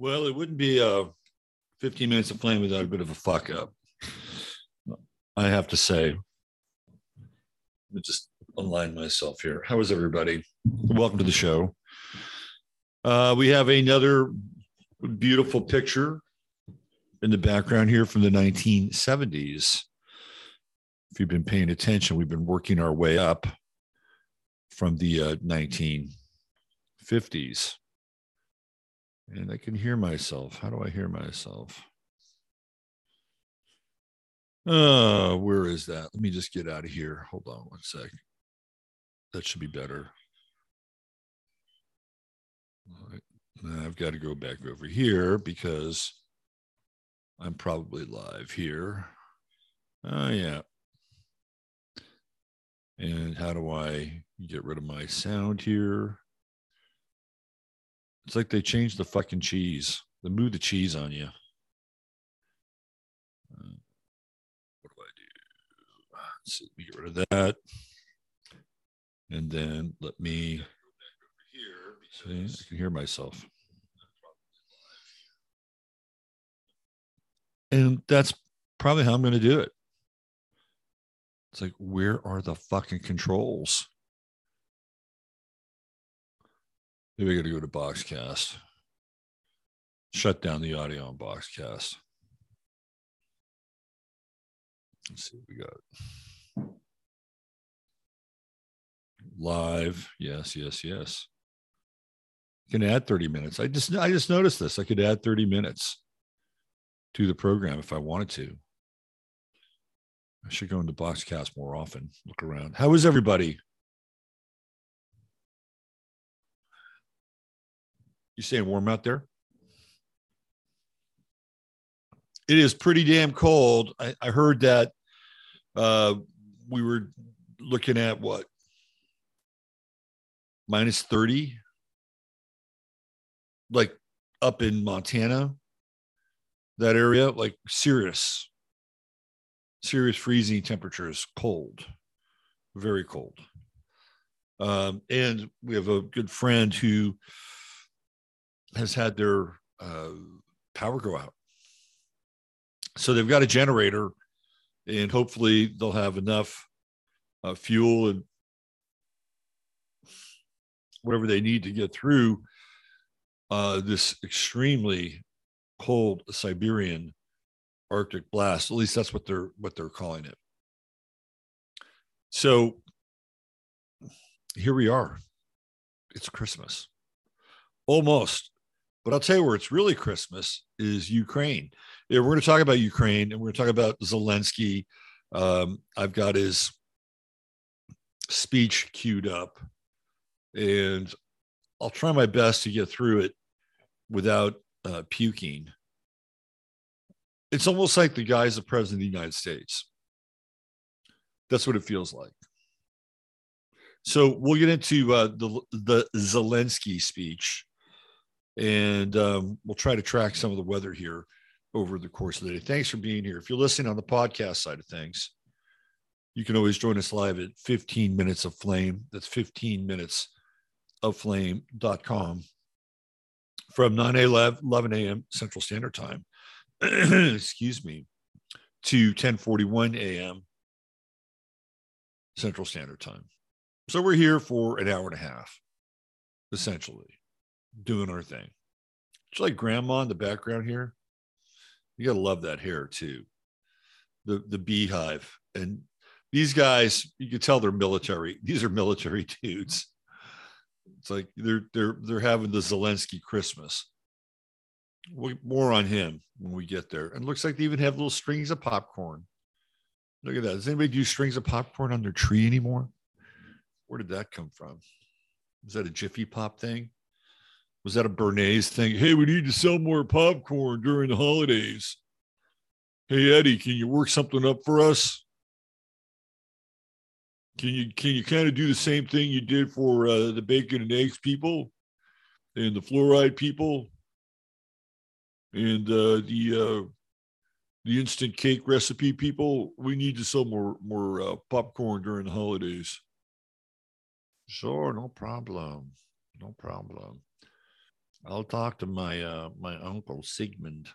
Well, it wouldn't be uh, 15 minutes of flame without a bit of a fuck up. I have to say. Let me just align myself here. How is everybody? Welcome to the show. Uh, we have another beautiful picture in the background here from the 1970s. If you've been paying attention, we've been working our way up from the uh, 1950s. And I can hear myself. How do I hear myself? Uh, where is that? Let me just get out of here. Hold on one sec. That should be better. All right. I've got to go back over here because I'm probably live here. Oh, yeah. And how do I get rid of my sound here? It's like they changed the fucking cheese. They moved the cheese on you. Uh, what do I do? Let's see, let me get rid of that. And then let me see, I can hear myself. And that's probably how I'm going to do it. It's like, where are the fucking controls? Maybe I got to go to Boxcast. Shut down the audio on Boxcast. Let's see what we got. Live. Yes, yes, yes. Can add 30 minutes. I just I just noticed this. I could add 30 minutes to the program if I wanted to. I should go into Boxcast more often. Look around. How is everybody? You staying warm out there? It is pretty damn cold. I, I heard that uh, we were looking at what? Minus 30 like up in montana that area like serious. Serious freezing temperatures cold. Very cold. Um, and we have a good friend who has had their uh, power go out. So they've got a generator, and hopefully they'll have enough uh, fuel and whatever they need to get through uh, this extremely cold Siberian Arctic blast. At least that's what they're what they're calling it. So here we are. It's Christmas. Almost. But I'll tell you where it's really Christmas is Ukraine. Yeah, we're going to talk about Ukraine and we're going to talk about Zelensky. Um, I've got his speech queued up and I'll try my best to get through it without uh, puking. It's almost like the guy's the president of the United States. That's what it feels like. So we'll get into uh, the the Zelensky speech and um, we'll try to track some of the weather here over the course of the day. Thanks for being here. If you're listening on the podcast side of things, you can always join us live at 15 minutes of flame. That's 15 minutes of flame.com from 9 a.m. 11 a.m. Central Standard Time. Excuse me, to 1041 a.m. Central Standard Time. So we're here for an hour and a half, essentially doing our thing. It's like grandma in the background here. You gotta love that hair too. The the beehive. And these guys, you can tell they're military. These are military dudes. It's like they're they're they're having the Zelensky Christmas. We, more on him when we get there. And looks like they even have little strings of popcorn. Look at that. Does anybody do strings of popcorn on their tree anymore? Where did that come from? Is that a Jiffy Pop thing? Was that a Bernays thing? Hey, we need to sell more popcorn during the holidays. Hey Eddie, can you work something up for us? Can you can you kind of do the same thing you did for uh, the bacon and eggs people, and the fluoride people, and uh, the uh, the instant cake recipe people? We need to sell more more uh, popcorn during the holidays. Sure, no problem, no problem. I'll talk to my uh, my uncle Sigmund.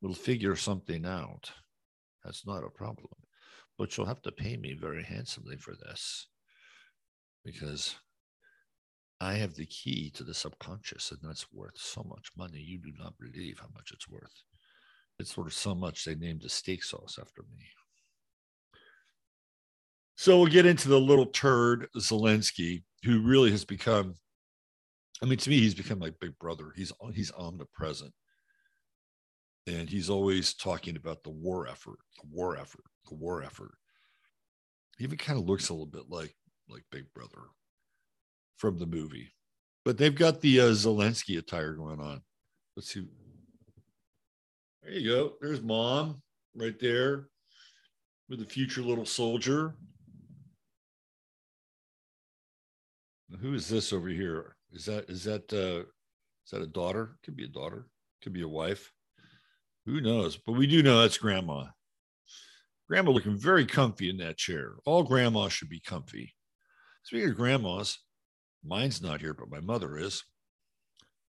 We'll figure something out. That's not a problem, but you'll have to pay me very handsomely for this, because I have the key to the subconscious, and that's worth so much money. You do not believe how much it's worth. It's worth so much they named a steak sauce after me. So we'll get into the little turd Zelensky, who really has become. I mean, to me, he's become like big brother. He's he's omnipresent, and he's always talking about the war effort, the war effort, the war effort. He even kind of looks a little bit like like Big Brother from the movie. But they've got the uh, Zelensky attire going on. Let's see. There you go. There's mom right there with the future little soldier. Who is this over here? Is that is that uh is that a daughter? Could be a daughter, could be a wife. Who knows? But we do know that's grandma. Grandma looking very comfy in that chair. All grandmas should be comfy. Speaking of grandmas, Mine's not here, but my mother is.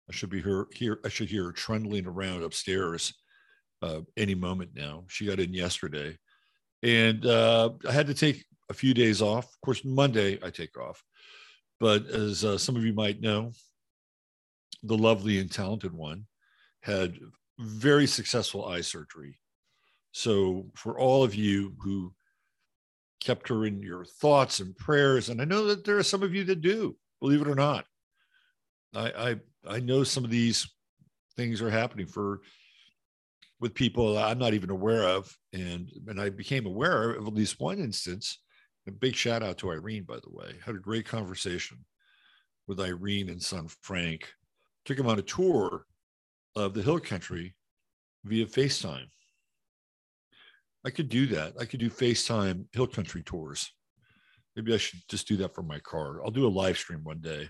I should be here. Here, I should hear her trundling around upstairs uh, any moment now. She got in yesterday, and uh, I had to take a few days off. Of course, Monday I take off, but as uh, some of you might know, the lovely and talented one had very successful eye surgery. So, for all of you who kept her in your thoughts and prayers, and I know that there are some of you that do, believe it or not. I, I I know some of these things are happening for with people I'm not even aware of, and and I became aware of at least one instance. A big shout out to Irene, by the way. Had a great conversation with Irene and son Frank. Took him on a tour of the hill country via FaceTime. I could do that. I could do FaceTime hill country tours. Maybe I should just do that for my car. I'll do a live stream one day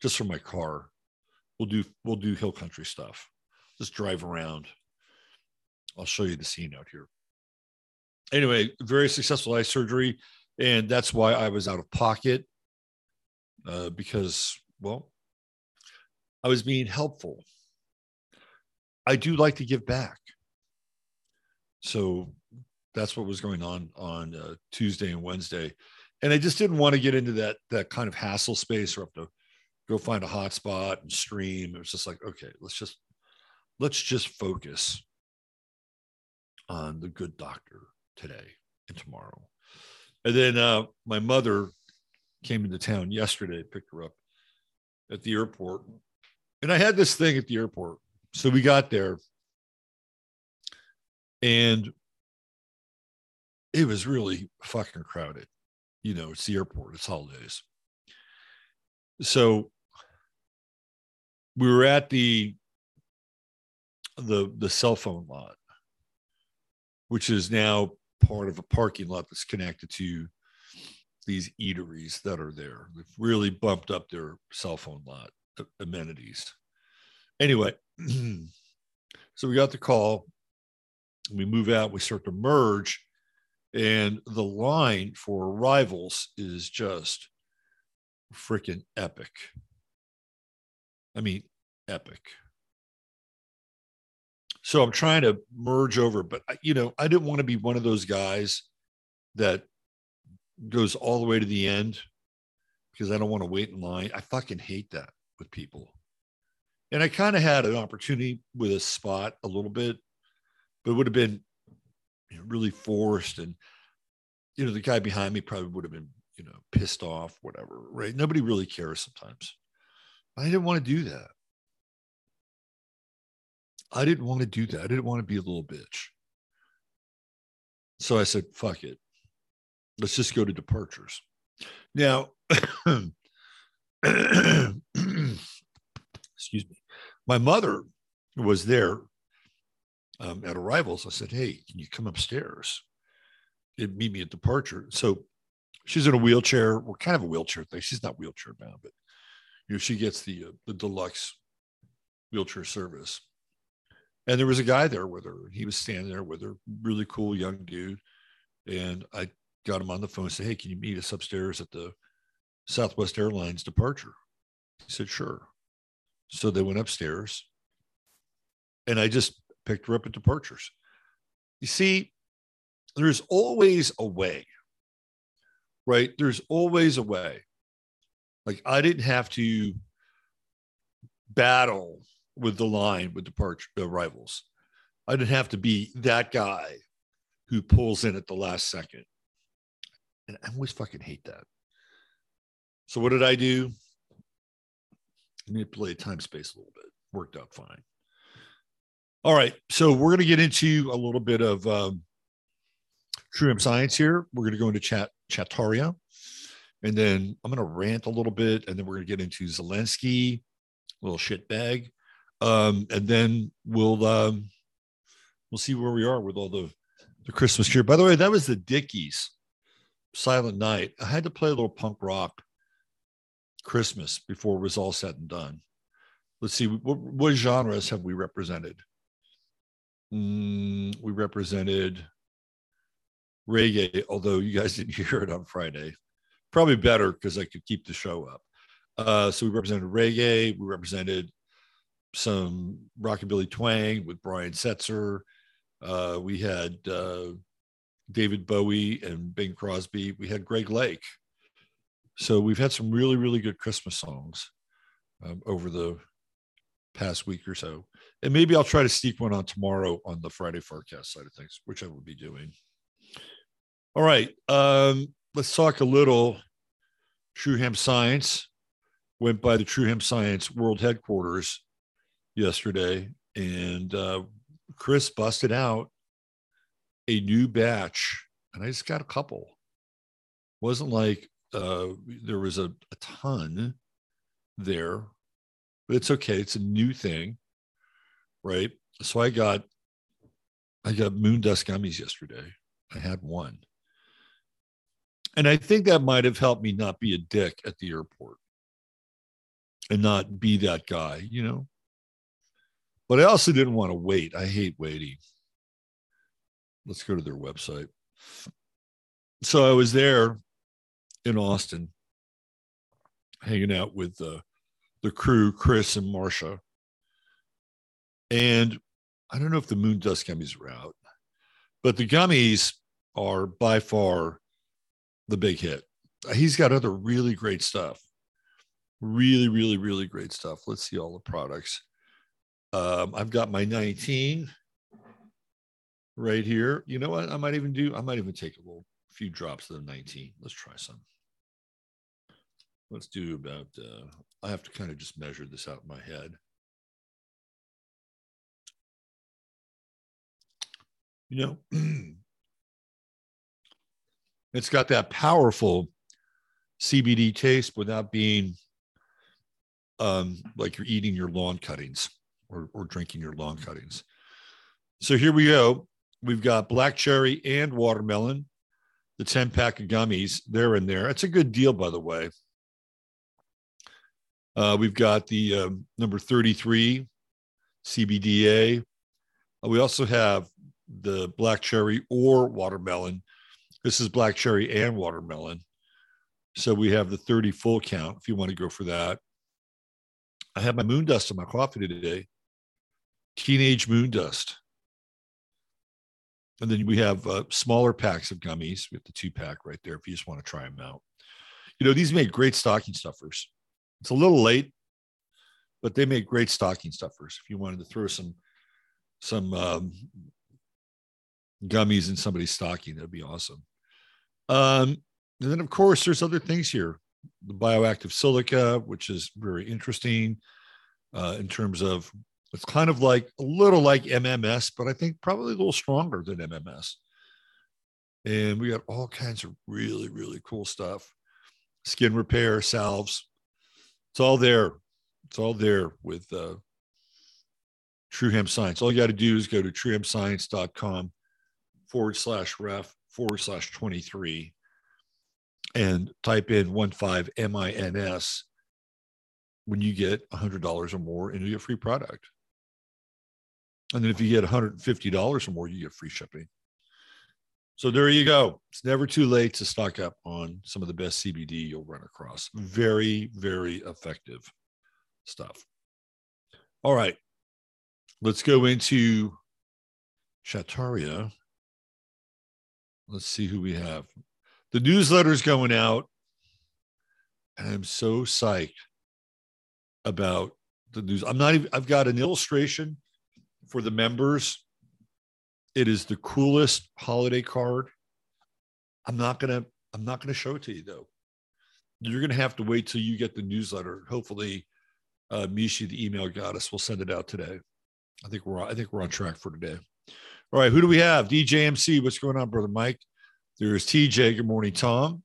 just for my car. We'll do we'll do hill country stuff. Just drive around. I'll show you the scene out here. Anyway, very successful eye surgery, and that's why I was out of pocket uh, because, well, I was being helpful. I do like to give back, so that's what was going on on uh, Tuesday and Wednesday and I just didn't want to get into that that kind of hassle space or have to go find a hotspot and stream. It was just like, okay, let's just let's just focus on the good doctor today and tomorrow. And then uh, my mother came into town yesterday, picked her up at the airport. And I had this thing at the airport. So we got there and it was really fucking crowded you know, it's the airport, it's holidays. So we were at the the the cell phone lot, which is now part of a parking lot that's connected to these eateries that are there. They've really bumped up their cell phone lot uh, amenities. Anyway, so we got the call. We move out. We start to merge and the line for arrivals is just freaking epic. I mean, epic. So I'm trying to merge over, but you know, I didn't want to be one of those guys that goes all the way to the end because I don't want to wait in line. I fucking hate that with people. And I kind of had an opportunity with a spot a little bit, but it would have been really forced and you know the guy behind me probably would have been you know pissed off whatever right nobody really cares sometimes i didn't want to do that i didn't want to do that i didn't want to be a little bitch so i said fuck it let's just go to departures now excuse me my mother was there um, at arrivals, I said, Hey, can you come upstairs? and meet me at departure. So she's in a wheelchair. We're kind of a wheelchair thing. She's not wheelchair bound, but you know, she gets the uh, the deluxe wheelchair service. And there was a guy there with her. He was standing there with her, really cool young dude. And I got him on the phone and said, Hey, can you meet us upstairs at the Southwest Airlines departure? He said, Sure. So they went upstairs and I just picked her up at departures. You see, there's always a way, right? There's always a way. Like I didn't have to battle with the line with the departure arrivals. I didn't have to be that guy who pulls in at the last second. And I always fucking hate that. So what did I do? Manipulate time space a little bit. Worked out fine. All right. So we're going to get into a little bit of um, true hemp science here. We're going to go into chat Chattaria. And then I'm going to rant a little bit. And then we're going to get into Zelensky, little shit bag. Um, and then we'll um, we'll see where we are with all the the Christmas cheer. By the way, that was the Dickies Silent Night. I had to play a little punk rock Christmas before it was all said and done. Let's see, what, what genres have we represented? Mm, we represented reggae, although you guys didn't hear it on Friday. Probably better because I could keep the show up. Uh, so we represented reggae, we represented some rockabilly twang with Brian Setzer. Uh, we had uh, David Bowie and Bing Crosby. We had Greg Lake. So we've had some really, really good Christmas songs um, over the past week or so. And maybe I'll try to sneak one on tomorrow on the Friday forecast side of things, which I will be doing. All right. Um, let's talk a little True Hemp Science. Went by the True Hemp Science World Headquarters yesterday, and uh, Chris busted out a new batch, and I just got a couple. Wasn't like uh, there was a, a ton there, but it's okay. It's a new thing, right? So I got I got moon dust gummies yesterday. I had one. And I think that might have helped me not be a dick at the airport and not be that guy, you know? But I also didn't want to wait. I hate waiting. Let's go to their website. So I was there in Austin, hanging out with the the crew, Chris and Marsha. And I don't know if the moon dust gummies are out, but the gummies are by far the big hit. He's got other really great stuff. Really, really, really great stuff. Let's see all the products. Um, I've got my 19 right here. You know what? I might even do, I might even take a little few drops of the 19. Let's try some. Let's do about, uh, I have to kind of just measure this out in my head. You know, it's got that powerful CBD taste without being um, like you're eating your lawn cuttings or, or drinking your lawn cuttings. So here we go. We've got black cherry and watermelon, the 10 pack of gummies. They're in there. It's a good deal, by the way. Uh, we've got the um, number 33 CBDA. Uh, we also have the black cherry or watermelon. This is black cherry and watermelon. So we have the 30 full count if you want to go for that. I have my moon dust in my coffee today. Teenage Moon Dust. And then we have uh, smaller packs of gummies. We have the two pack right there if you just want to try them out. You know, these make great stocking stuffers. It's a little late, but they make great stocking stuffers. If you wanted to throw some some um, gummies in somebody's stocking, that'd be awesome. Um, and then, of course, there's other things here. The bioactive silica, which is very interesting uh, in terms of it's kind of like a little like MMS, but I think probably a little stronger than MMS. And we got all kinds of really, really cool stuff skin repair, salves. It's all there. It's all there with uh, True Hemp Science. All you got to do is go to truehempscience.com forward slash ref forward slash 23 and type in 15 MINS when you get $100 or more into your free product. And then if you get $150 or more, you get free shipping. So there you go. It's never too late to stock up on some of the best CBD you'll run across. Very, very effective stuff. All right. Let's go into Chataria. Let's see who we have. The newsletter's going out. And I'm so psyched about the news. I'm not even, I've got an illustration for the members. It is the coolest holiday card. I'm not gonna, I'm not gonna show it to you though. You're gonna have to wait till you get the newsletter. Hopefully, uh, Mishi, the email goddess, will send it out today. I think we're, I think we're on track for today. All right, who do we have? DJMC, what's going on, brother Mike? There's TJ. Good morning, Tom.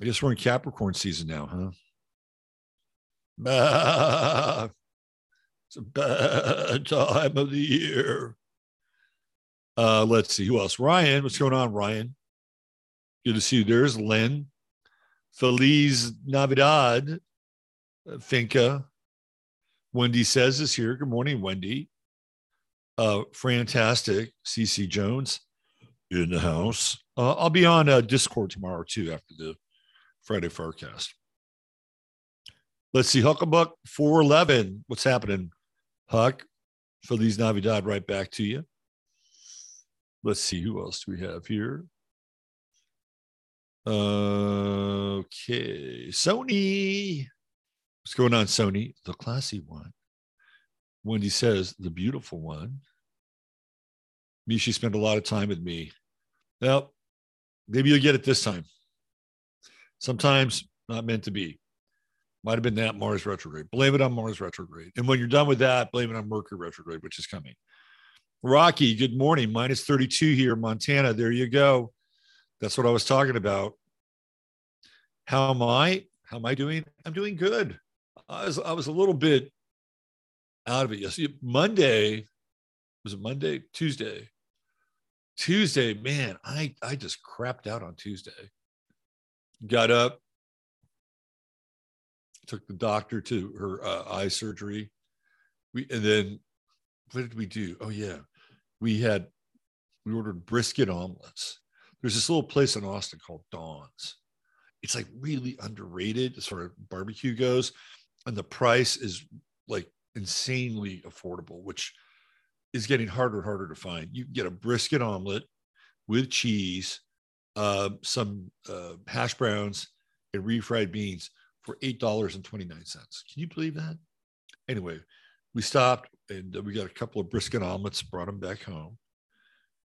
I guess we're in Capricorn season now, huh? It's a bad time of the year. Uh, let's see who else. Ryan, what's going on, Ryan? Good to see you. There's Lynn. Feliz Navidad, Finca. Wendy says is here. Good morning, Wendy. Uh, fantastic. CC Jones in the house. Uh, I'll be on uh, Discord tomorrow too after the Friday forecast. Let's see, Huckabuck 411. What's happening, Huck? Feliz Navidad right back to you. Let's see, who else do we have here? Okay, Sony. What's going on, Sony? The classy one. Wendy says, the beautiful one. Mishi spent a lot of time with me. Well, maybe you'll get it this time. Sometimes not meant to be. Might have been that Mars retrograde. Blame it on Mars retrograde. And when you're done with that, blame it on Mercury retrograde, which is coming. Rocky, good morning. Minus 32 here, Montana. There you go. That's what I was talking about. How am I? How am I doing? I'm doing good. I was I was a little bit out of it yesterday. Monday was it Monday? Tuesday. Tuesday, man, I I just crapped out on Tuesday. Got up, took the doctor to her uh, eye surgery. We and then what did we do? Oh yeah, we had we ordered brisket omelets. There's this little place in Austin called Dawn's. It's like really underrated as far as barbecue goes, and the price is like insanely affordable, which is getting harder and harder to find. You get a brisket omelet with cheese, uh, some uh, hash browns, and refried beans for $8.29. Can you believe that? Anyway, we stopped and we got a couple of brisket omelets, brought them back home.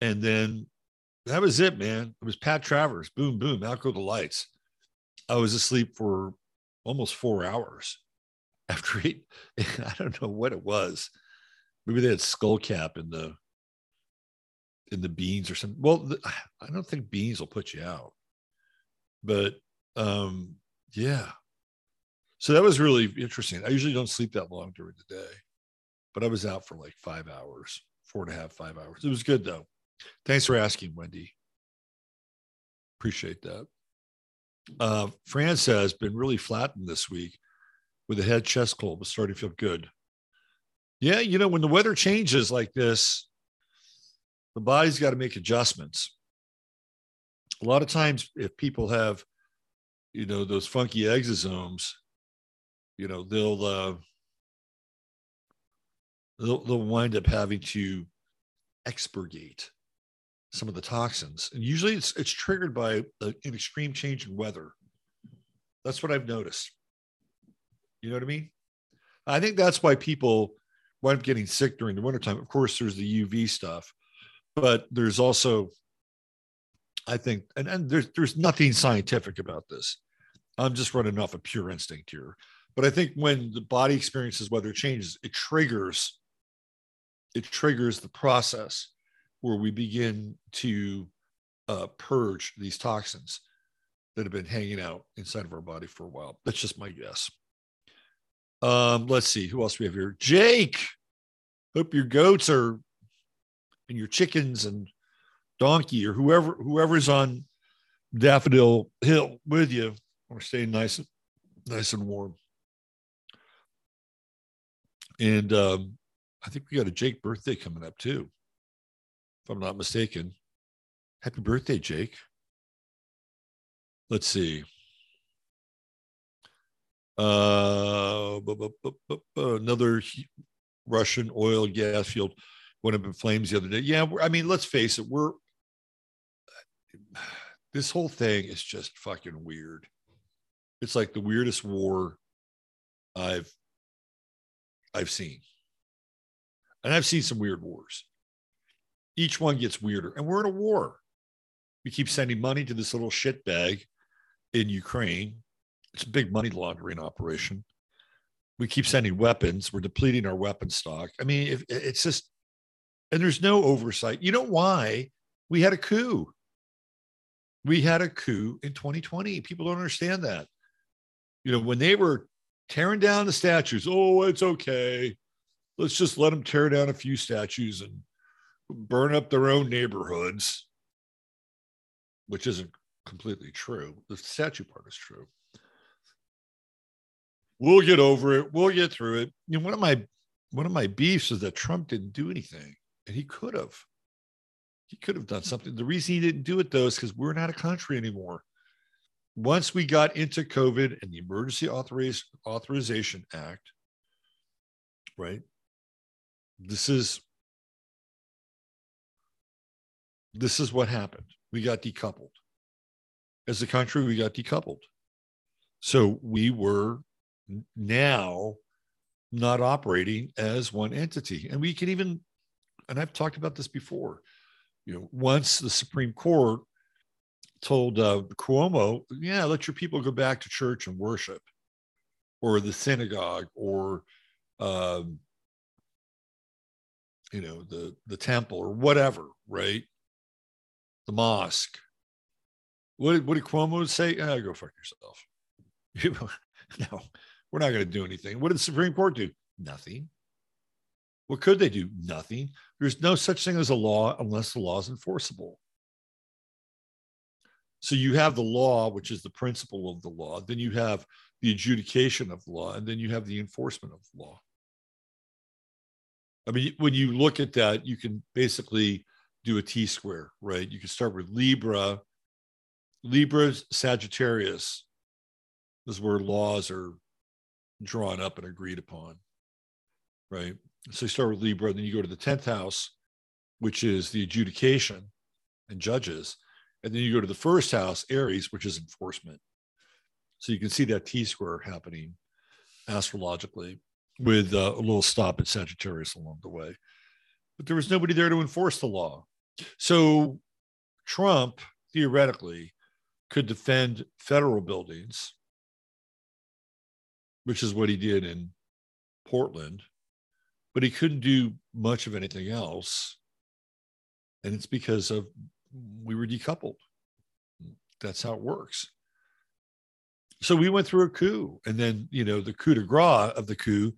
And then that was it, man. It was Pat Travers. Boom, boom. Out go the lights. I was asleep for almost four hours after eight. I don't know what it was. Maybe they had skull cap in the in the beans or something. Well, the, I don't think beans will put you out, but um, yeah. So that was really interesting. I usually don't sleep that long during the day, but I was out for like five hours, four and a half, five hours. It was good though. Thanks for asking, Wendy. Appreciate that. Uh, Fran says been really flattened this week with a head chest cold, but starting to feel good. Yeah, you know, when the weather changes like this, the body's got to make adjustments. A lot of times, if people have, you know, those funky exosomes, you know, they'll uh, they'll, they'll wind up having to expurgate some of the toxins, and usually it's it's triggered by a, an extreme change in weather. That's what I've noticed. You know what I mean? I think that's why people wind up getting sick during the wintertime. Of course, there's the UV stuff, but there's also, I think, and, and there's there's nothing scientific about this. I'm just running off a of pure instinct here. But I think when the body experiences weather changes, it triggers it triggers the process where we begin to uh, purge these toxins that have been hanging out inside of our body for a while. That's just my guess. Um, let's see who else we have here. Jake. Hope your goats are and your chickens and donkey or whoever whoever's on Daffodil Hill with you are staying nice nice and warm. And um, I think we got a Jake birthday coming up too, if I'm not mistaken. Happy birthday, Jake. Let's see. Uh, another Russian oil gas field went up in flames the other day. Yeah, I mean, let's face it, we're this whole thing is just fucking weird. It's like the weirdest war I've I've seen. And I've seen some weird wars. Each one gets weirder. And we're in a war. We keep sending money to this little shit bag in Ukraine. It's a big money laundering operation. We keep sending weapons. We're depleting our weapon stock. I mean, if, it's just, and there's no oversight. You know why? We had a coup. We had a coup in 2020. People don't understand that. You know, when they were tearing down the statues, oh, it's okay. Let's just let them tear down a few statues and burn up their own neighborhoods, which isn't completely true. The statue part is true. We'll get over it. We'll get through it. You know, one of my one of my beefs is that Trump didn't do anything, and he could have. He could have done something. The reason he didn't do it though is because we're not a country anymore. Once we got into COVID and the Emergency Authorization Act, right? This is this is what happened. We got decoupled. As a country, we got decoupled. So we were now not operating as one entity. And we can even, and I've talked about this before, you know, once the Supreme Court told uh, Cuomo, yeah, let your people go back to church and worship, or the synagogue, or um, you know the the temple, or whatever, right? The mosque. What did, what did Cuomo say? Ah, go fuck yourself. no, we're not going to do anything. What did the Supreme Court do? Nothing. What could they do? Nothing. There's no such thing as a law unless the law is enforceable. So you have the law, which is the principle of the law. Then you have the adjudication of the law, and then you have the enforcement of the law. I mean, when you look at that, you can basically do a T square, right? You can start with Libra, Libra, Sagittarius. This is where laws are drawn up and agreed upon, right? So you start with Libra, then you go to the 10th house, which is the adjudication and judges. And then you go to the first house, Aries, which is enforcement. So you can see that T square happening astrologically with uh, a little stop at Sagittarius along the way. But there was nobody there to enforce the law. So Trump theoretically could defend federal buildings, which is what he did in Portland, but he couldn't do much of anything else. And it's because of we were decoupled. That's how it works. So we went through a coup. And then, you know, the coup de grace of the coup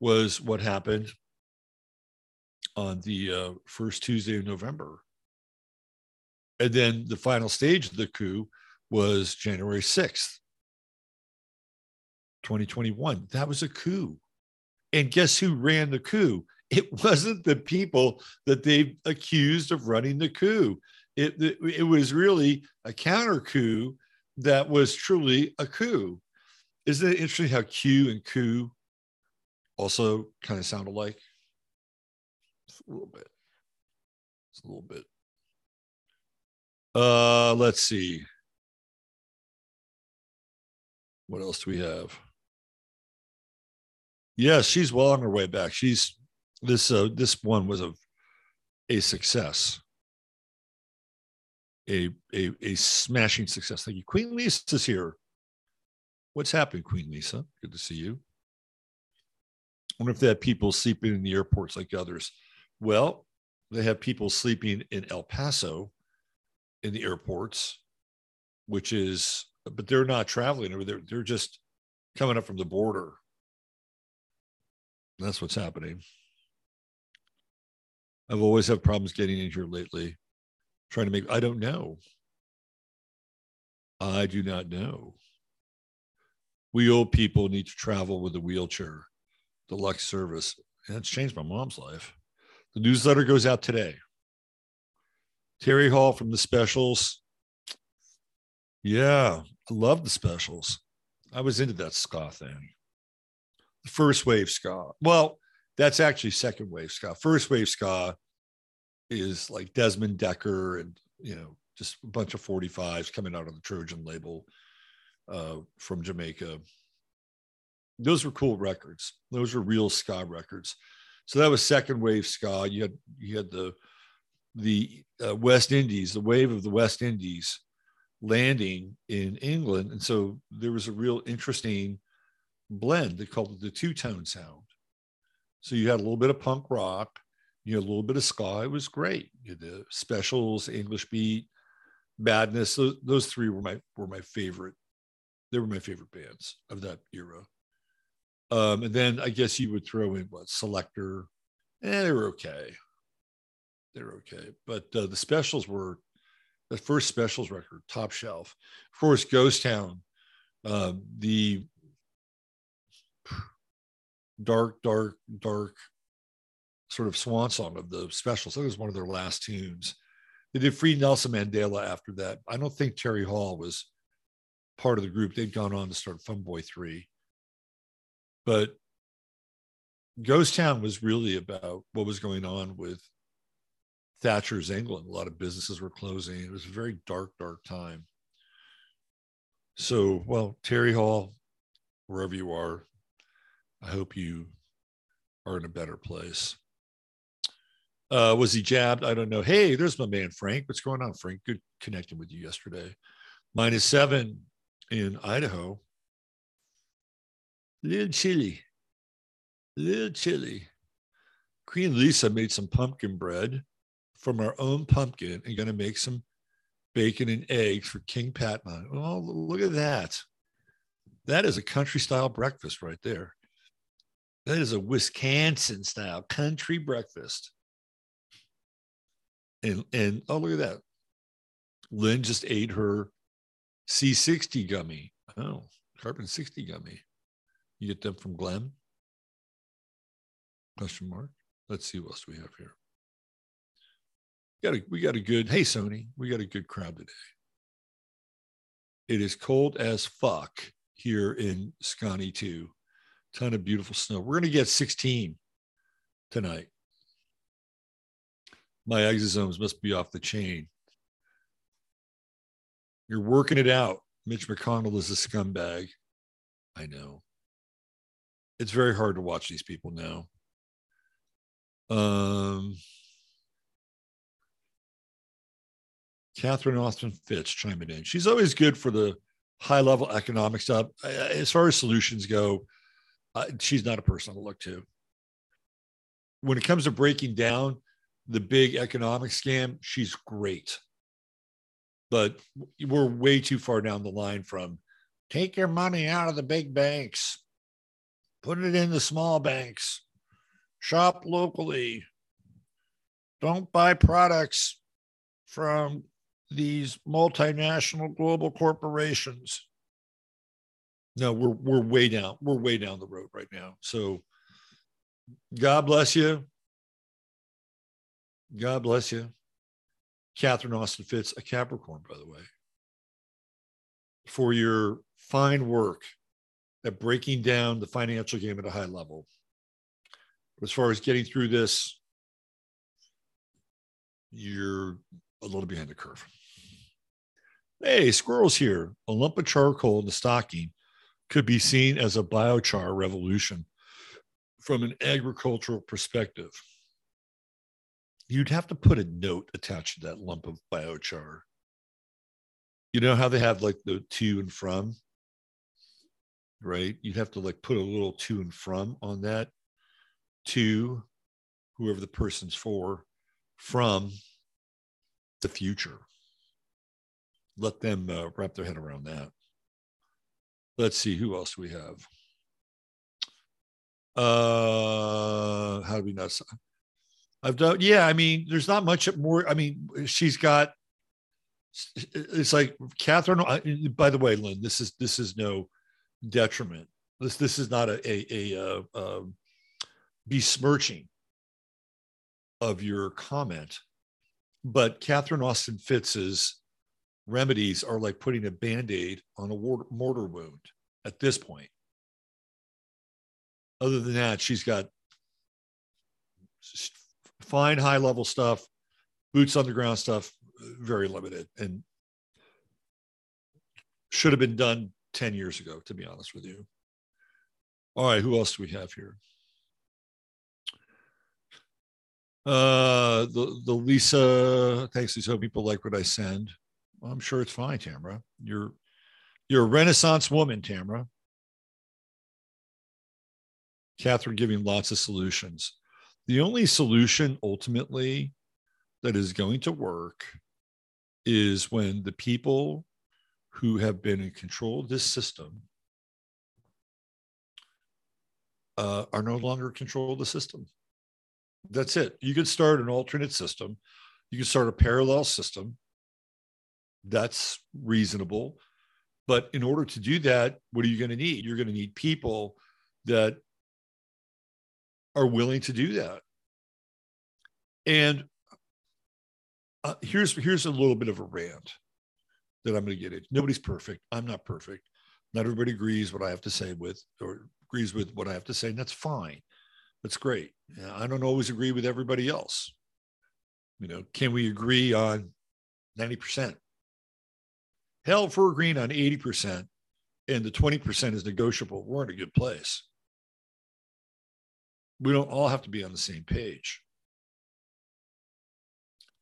was what happened on the uh, first Tuesday of November. And then the final stage of the coup was January 6th, 2021. That was a coup. And guess who ran the coup? It wasn't the people that they accused of running the coup it, it, was really a counter coup that was truly a coup. Isn't it interesting how Q and coup also kind of sound alike? A little bit. A little bit. Uh, let's see. What else do we have? Yes, she's well on her way back. She's this uh, this one was a a success a, a, a smashing success. Thank you. Queen Lisa's here. What's happened, Queen Lisa? Good to see you. I wonder if they have people sleeping in the airports like others. Well, they have people sleeping in El Paso in the airports, which is, but they're not traveling there. They're just coming up from the border. That's what's happening. I've always had problems getting in here lately trying to make i don't know. I do not know. We old people need to travel with a wheelchair deluxe service. And it's changed my mom's life. The newsletter goes out today. Terry hall from the specials. Yeah i love the specials. I was into that ska thing. The first wave ska. Well, that's actually second wave ska. First wave ska is like Desmond Dekker and you know just a bunch of 45s coming out on the Trojan label uh, from Jamaica. Those were cool records. Those were real ska records. So that was second wave ska. You had you had the the uh, West Indies, the wave of the West Indies landing in England, and so there was a real interesting blend. They called it the two tone sound. So you had a little bit of punk rock, you had a little bit of ska. Was great. You had the specials, English beat, madness. Those, those three were my were my favorite. They were my favorite bands of that era. Um, and then I guess you would throw in what Selecter. Eh, they were okay. They were okay. But uh, the specials were the first specials record, top shelf. Of course, Ghost Town, uh, the dark, dark, dark sort of swan song of the specials. That was one of their last tunes. They did Free Nelson Mandela after that. I don't think Terry Hall was part of the group. They'd gone on to start Funboy 3. But Ghost Town was really about what was going on with Thatcher's England. A lot of businesses were closing. It was a very dark, dark time. So, well, Terry Hall, wherever you are, I hope you are in a better place. Uh, was he jabbed? I don't know. Hey, there's my man Frank. What's going on, Frank? Good connecting with you yesterday. Minus seven in Idaho. Little chilly. Little chilly. Queen Lisa made some pumpkin bread from our own pumpkin and going to make some bacon and eggs for King Patman. Oh, look at that. That is a country style breakfast right there. That is a Wisconsin style country breakfast. And and oh look at that. Lynn just ate her C60 gummy. Oh, carbon 60 gummy. You get them from Glen? Question mark. Let's see what else we have here. We got a, we got a good, hey Sony, we got a good crowd today. It is cold as fuck here in Scotty 2 ton of beautiful snow. We're going to get 16 tonight. My exosomes must be off the chain. You're working it out. Mitch McConnell is a scumbag. I know. It's very hard to watch these people now. Um, Catherine Austin Fitts chiming in. She's always good for the high level economic stuff. As far as solutions go, uh, she's not a person to look to. When it comes to breaking down the big economic scam, she's great. But we're way too far down the line from take your money out of the big banks, put it in the small banks, shop locally, don't buy products from these multinational global corporations no, we're we're way down. We're way down the road right now. So God bless you. God bless you. Catherine Austin Fitts, a Capricorn, by the way, for your fine work at breaking down the financial game at a high level. But As far as getting through this, you're a little behind the curve. Hey, squirrels here. A lump of charcoal in the stocking could be seen as a biochar revolution from an agricultural perspective. You'd have to put a note attached to that lump of biochar. You know how they have like the to and from, right? You'd have to like put a little to and from on that to whoever the person's for from the future. Let them uh, wrap their head around that let's see who else we have. Uh, how do we know? I've done, yeah. I mean, there's not much more. I mean, she's got. It's like Catherine. By the way, Lynn, this is this is no detriment. This this is not a a, a, a, a besmirching of your comment, but Catherine Austin Fitts's remedies are like putting a band-aid on a mortar wound at this point. Other than that, she's got fine high level stuff, boots on the ground stuff, very limited, and should have been done 10 years ago, to be honest with you. All right, who else do we have here? Uh, the the Lisa, thanks. Lisa. People like what I send. Well, I'm sure it's fine, Tamara. You're you're a Renaissance woman, Tamara. Catherine giving lots of solutions. The only solution ultimately that is going to work is when the people who have been in control of this system uh, are no longer in control of the system. That's it. You could start an alternate system. You could start a parallel system. That's reasonable. But in order to do that, what are you going to need? You're going to need people that are willing to do that. And uh, here's here's a little bit of a rant that I'm going to get into. Nobody's perfect. I'm not perfect. Not everybody agrees what I have to say with or agrees with what I have to say, and that's fine. That's great. I don't always agree with everybody else. You know, can we agree on 90%? Hell, for agreeing on 80% and the 20% is negotiable, we're in a good place. We don't all have to be on the same page.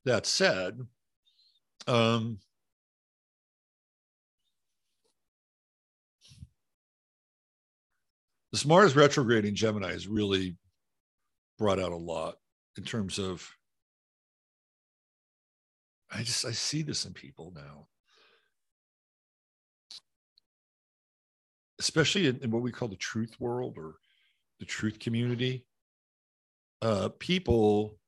That said, um, the Mars retrograde in Gemini has really brought out a lot in terms of I just I see this in people now. Especially in, in what we call the truth world or the truth community. Uh, people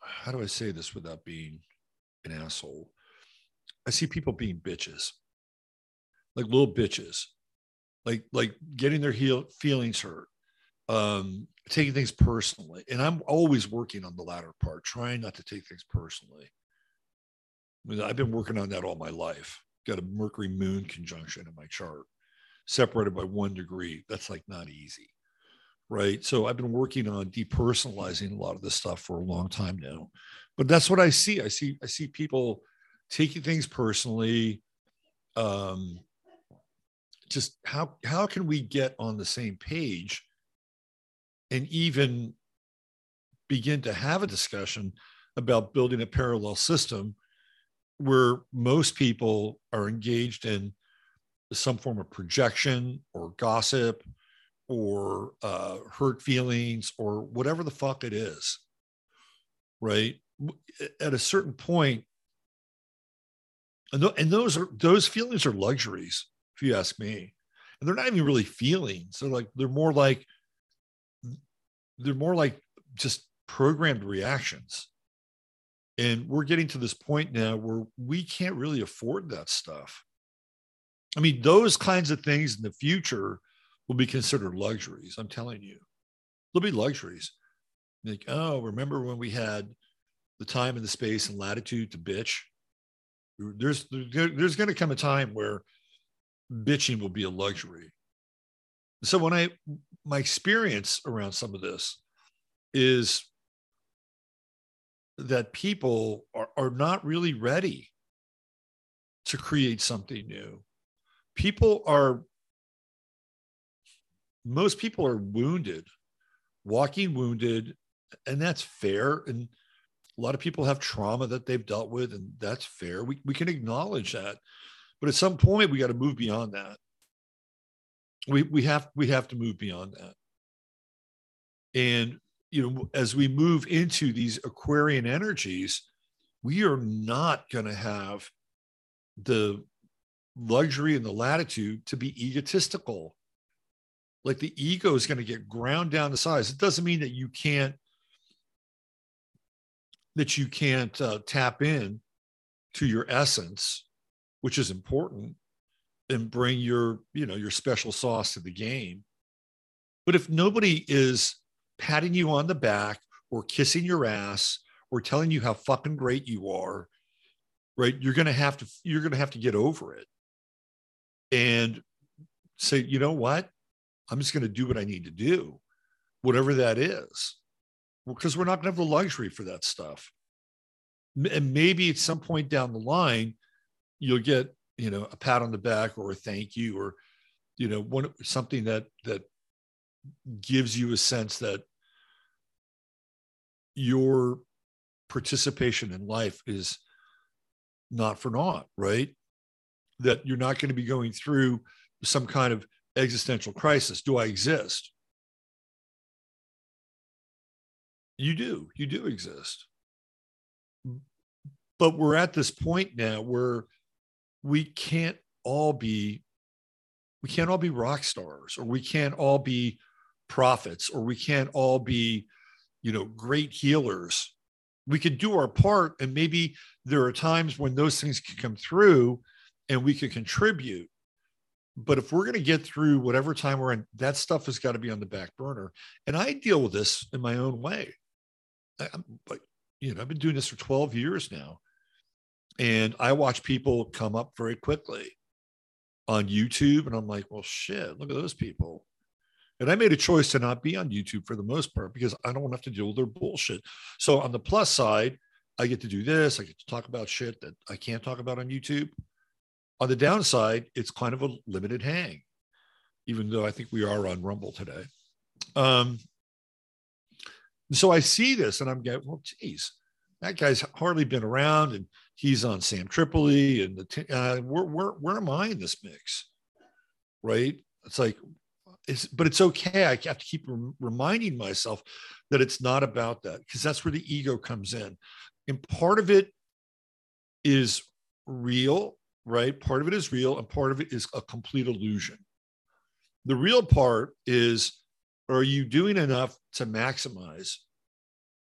how do I say this without being an asshole? I see people being bitches, like little bitches like like getting their heel, feelings hurt, um, taking things personally. And I'm always working on the latter part, trying not to take things personally. I mean, I've been working on that all my life. Got a Mercury Moon conjunction in my chart, separated by one degree. That's like not easy, right? So I've been working on depersonalizing a lot of this stuff for a long time now. But that's what I see. I see I see people taking things personally, um, just how how can we get on the same page and even begin to have a discussion about building a parallel system where most people are engaged in some form of projection or gossip or uh, hurt feelings or whatever the fuck it is right at a certain point and, th- and those are those feelings are luxuries if you ask me. And they're not even really feelings. They're like they're more like they're more like just programmed reactions. And we're getting to this point now where we can't really afford that stuff. I mean, those kinds of things in the future will be considered luxuries. I'm telling you, they'll be luxuries. Like, oh, remember when we had the time and the space and latitude to bitch? There's there's going to come a time where bitching will be a luxury. So when I my experience around some of this is that people are, are not really ready to create something new. People are most people are wounded, walking wounded, and that's fair. And a lot of people have trauma that they've dealt with, and that's fair. We, we can acknowledge that. But at some point, we got to move beyond that. We we have we have to move beyond that. And you know, as we move into these Aquarian energies, we are not going to have the luxury and the latitude to be egotistical. Like the ego is going to get ground down to size. It doesn't mean that you can't that you can't uh, tap in to your essence which is important, and bring your, you know, your special sauce to the game. But if nobody is patting you on the back or kissing your ass or telling you how fucking great you are right? You're to have to you're going to have to get over it and say, you know what? I'm just going to do what I need to do, whatever that is, because we're not going to have the luxury for that stuff. And maybe at some point down the line, you'll get you know a pat on the back or a thank you or you know one something that that gives you a sense that your participation in life is not for naught right that you're not going to be going through some kind of existential crisis. Do i exist? You do. You do exist. But we're at this point now where we can't all be we can't all be rock stars or we can't all be prophets or we can't all be you know great healers. We could do our part and maybe there are times when those things can come through and we can contribute but if we're going to get through whatever time we're in that stuff has got to be on the back burner and i deal with this in my own way I, am but you know i've been doing this for 12 years now and I watch people come up very quickly on YouTube. And I'm like, well, shit, look at those people. And I made a choice to not be on YouTube for the most part because I don't have to deal with their bullshit. So on the plus side, I get to do this. I get to talk about shit that I can't talk about on YouTube. On the downside, it's kind of a limited hang, even though I think we are on Rumble today. Um, so I see this and I'm getting, well, geez, that guy's hardly been around and he's on Sam Tripoli and the uh, where, where where am I in this mix? Right? It's like it's but it's okay. I have to keep rem- reminding myself that it's not about that because that's where the ego comes in. And part of it is real, right? Part of it is real and part of it is a complete illusion. The real part is are you doing enough to maximize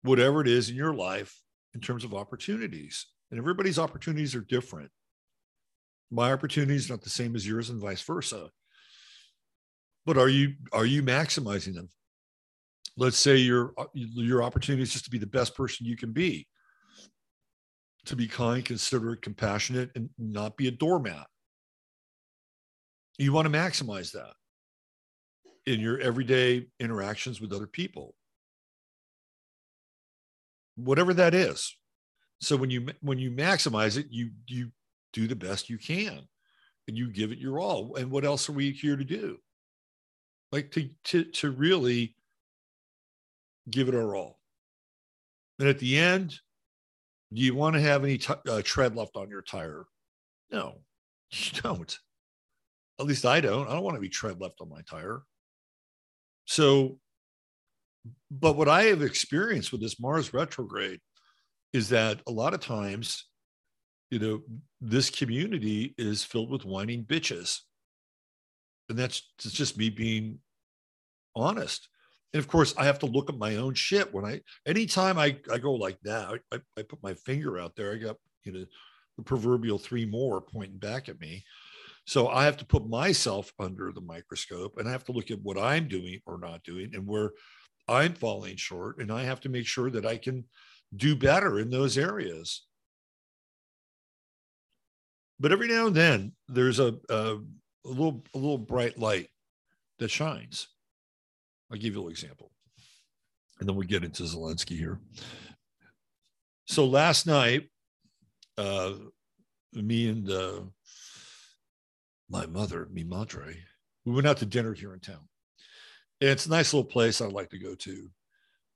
whatever it is in your life in terms of opportunities. And everybody's opportunities are different. My opportunities are not the same as yours and vice versa. But are you are you maximizing them? Let's say your your opportunity is just to be the best person you can be. To be kind, considerate, compassionate, and not be a doormat. You want to maximize that in your everyday interactions with other people whatever that is. So when you when you maximize it, you you do the best you can, and you give it your all. And what else are we here to do? Like to to to really give it our all. And at the end, do you want to have any t- uh, tread left on your tire? No, you don't. At least I don't. I don't want to be tread left on my tire. So but what I have experienced with this Mars retrograde is that a lot of times, you know, this community is filled with whining bitches. And that's just me being honest. And of course, I have to look at my own shit when I, anytime I, I go like that, I, I put my finger out there, I got, you know, the proverbial three more pointing back at me. So I have to put myself under the microscope and I have to look at what I'm doing or not doing and where I'm falling short and I have to make sure that I can do better in those areas. But every now and then there's a, a, a little a little bright light that shines. I'll give you an example. And then we get into Zelensky here. So last night, uh, me and uh, my mother, mi madre, we went out to dinner here in town And it's a nice little place I'd like to go to.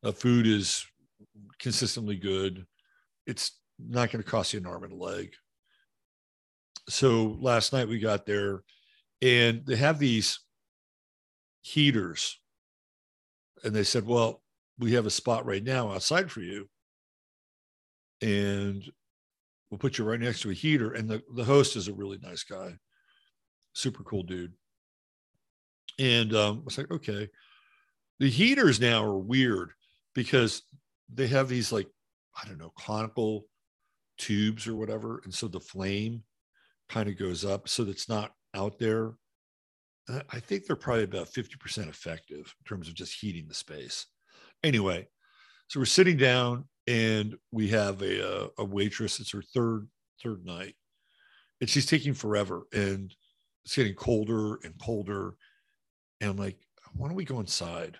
The food is consistently good. It's not going to cost you an arm and a leg. So last night we got there and they have these heaters. And they said, Well, we have a spot right now outside for you. And we'll put you right next to a heater. And the, the host is a really nice guy, super cool dude. And um, I was like, okay. The heaters now are weird because they have these like, I don't know, conical tubes or whatever. And so the flame kind of goes up so that's not out there. Uh, I think they're probably about 50% effective in terms of just heating the space. Anyway, so we're sitting down and we have a, uh, a waitress. It's her third third night, and she's taking forever, and it's getting colder and colder. And I'm like, why don't we go inside?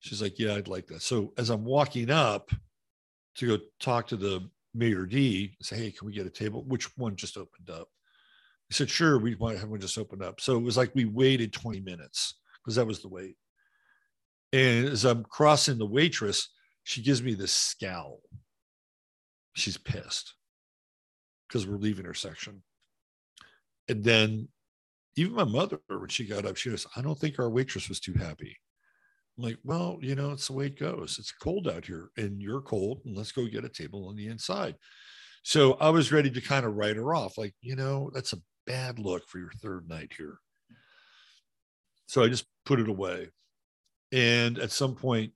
She's like, yeah, I'd like that. So as I'm walking up to go talk to the maître d', say, hey, can we get a table? Which one just opened up? I said, sure, we might have one just open up. So it was like we waited 20 minutes because that was the wait. And as I'm crossing the waitress, she gives me this scowl. She's pissed because we're leaving her section. And then even my mother, when she got up, she goes, I don't think our waitress was too happy. I'm like, well, you know, it's the way it goes. It's cold out here and you're cold, and let's go get a table on the inside. So I was ready to kind of write her off, like, you know, that's a bad look for your third night here. So I just put it away. And at some point,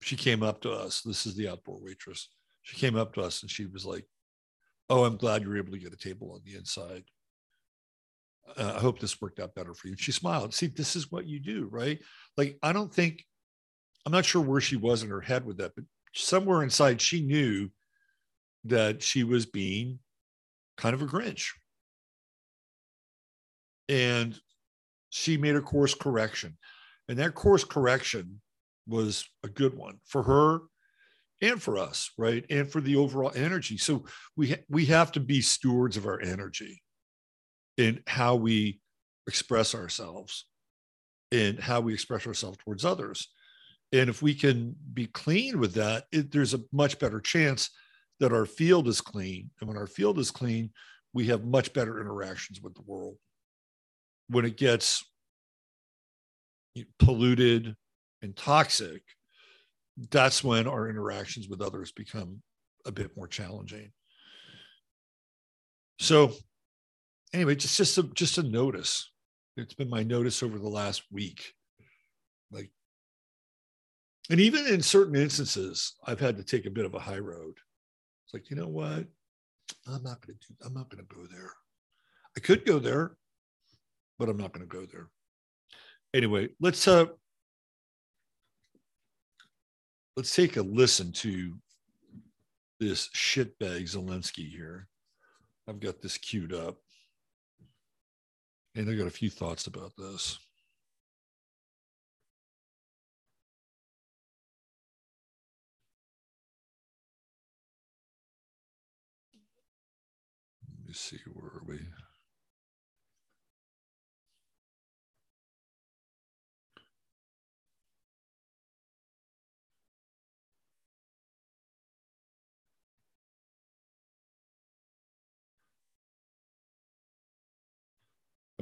she came up to us. This is the outdoor waitress. She came up to us and she was like, Oh, I'm glad you were able to get a table on the inside. Uh, I hope this worked out better for you. And she smiled. See, this is what you do, right? Like, I don't think, I'm not sure where she was in her head with that, but somewhere inside, she knew that she was being kind of a Grinch. And she made a course correction. And that course correction was a good one for her and for us, right? And for the overall energy. So we ha- we have to be stewards of our energy in how we express ourselves and how we express ourselves towards others. And if we can be clean with that, it, there's a much better chance that our field is clean. And when our field is clean, we have much better interactions with the world. When it gets polluted and toxic, that's when our interactions with others become a bit more challenging. So, anyway, just just a, just a notice. It's been my notice over the last week. Like, and even in certain instances, I've had to take a bit of a high road. It's like, you know what? I'm not going to do. I'm not going to go there. I could go there, but I'm not going to go there. Anyway, let's uh let's take a listen to this shitbag Zelensky here. I've got this queued up. And I got a few thoughts about this. Let me see, where are we?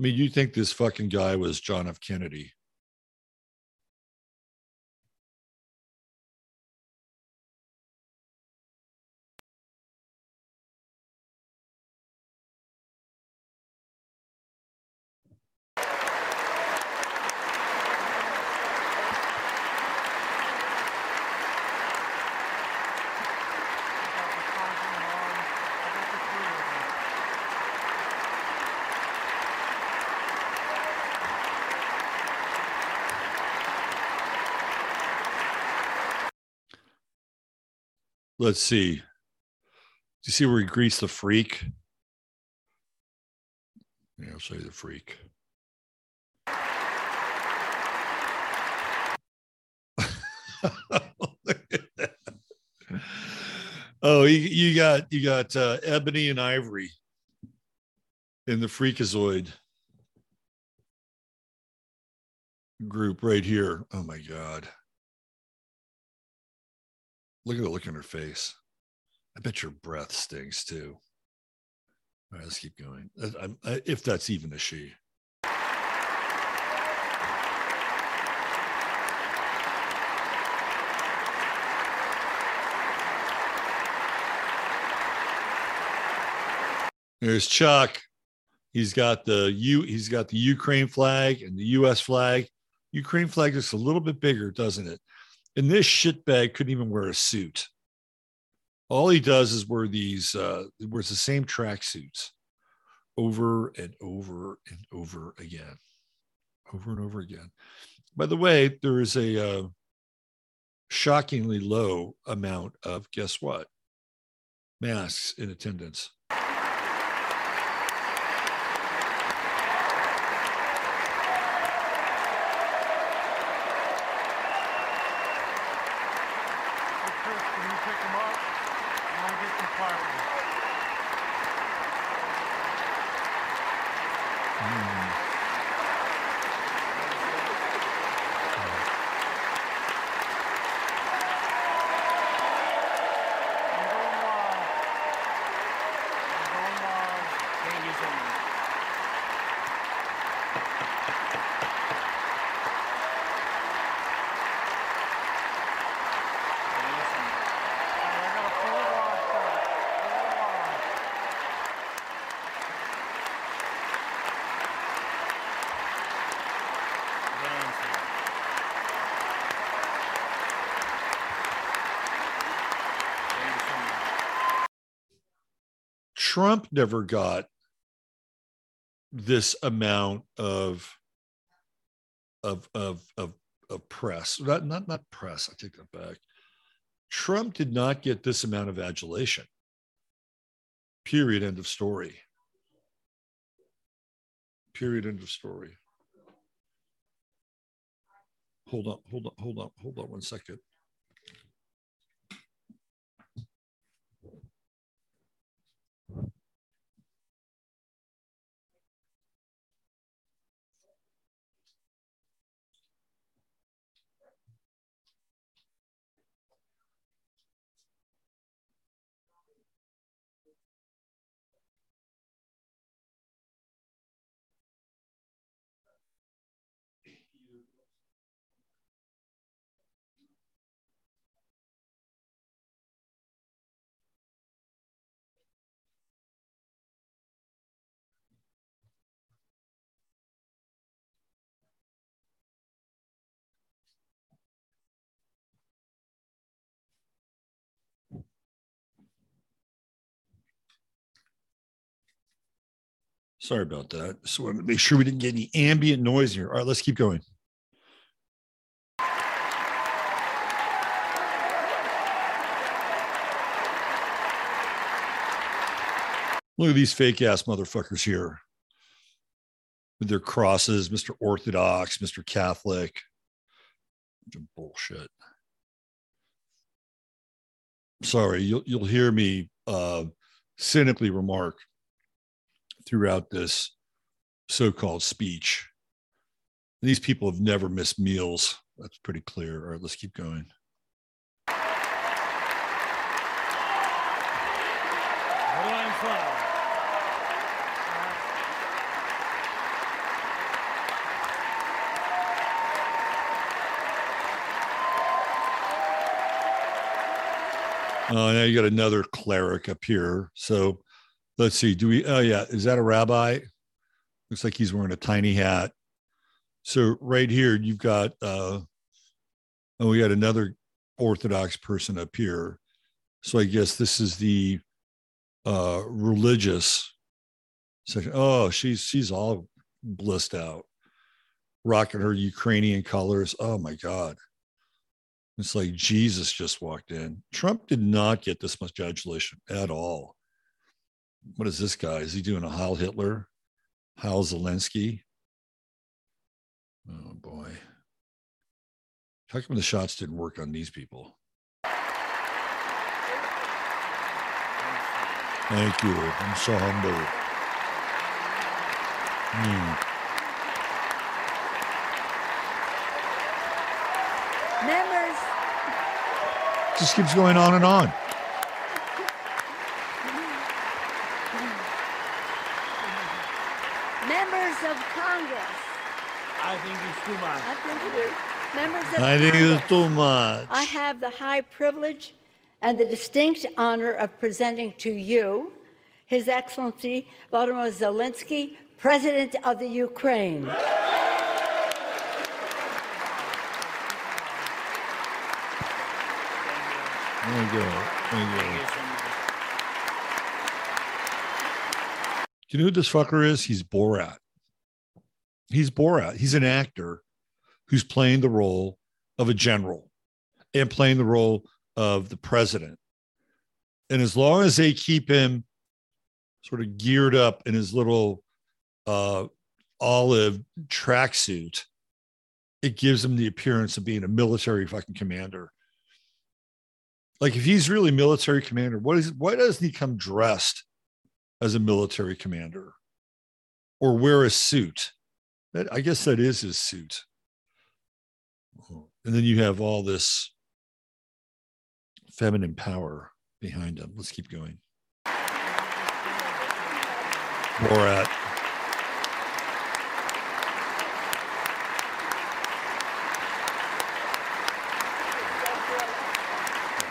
I mean, you think this fucking guy was John F. Kennedy? Let's see. Do you see where he greets the freak? Yeah, I'll you the freak. oh, you, you, got you got uh, ebony and ivory in the freakazoid group right here. Oh my god. Look at the look in her face. I bet your breath stinks too. All right, let's keep going. I, if that's even a she. There's Chuck. He's got the U. He's got the Ukraine flag and the U.S. flag. Ukraine flag is a little bit bigger, doesn't it? And this shitbag couldn't even wear a suit. All he does is wear these, uh, wears the same track suits over and over and over again. Over and over again. By the way, there is a uh, shockingly low amount of guess what? Masks in attendance. Never got this amount of of of of, of press. Not, not not press. I take that back. Trump did not get this amount of adulation. Period. End of story. Period. End of story. Hold on, hold on, hold on, hold on one second. Sorry about that. To make sure we didn't get any ambient noise here. All right, let's keep going. Look at these fake ass motherfuckers here with their crosses, Mr. Orthodox, Mr. Catholic. Bullshit. Sorry, you'll you'll hear me uh, cynically remark throughout this so-called speech. These people have never missed meals. That's pretty clear. All right, let's keep going. Uh, now you got another cleric up here. So let's see. Do we? Oh yeah, is that a rabbi? Looks like he's wearing a tiny hat. So right here, you've got. uh Oh, we got another Orthodox person up here. So I guess this is the uh religious section. Oh, she's she's all blissed out, rocking her Ukrainian colors. Oh my God. It's like Jesus just walked in. Trump did not get this much adulation at all. What is this guy? Is he doing a Heil Hitler? Heil Zelensky? Oh boy. How come the shots didn't work on these people? Thank you. I'm so humble. Hmm. Members, Just keeps going on and on. members of Congress. I think it's too much. I think it is. Members of I think Congress. it's too much. I have the high privilege and the distinct honor of presenting to you His Excellency Volodymyr Zelensky, President of the Ukraine. There you go. There you go. Do you know who this fucker is? He's Borat. He's Borat. He's an actor who's playing the role of a general and playing the role of the president. And as long as they keep him sort of geared up in his little uh, olive tracksuit, it gives him the appearance of being a military fucking commander. like if he's really military commander, what is why doesn't he come dressed as a military commander or wear a suit? That I guess that is his suit. And then you have all this feminine power behind him. Let's keep going. Borat.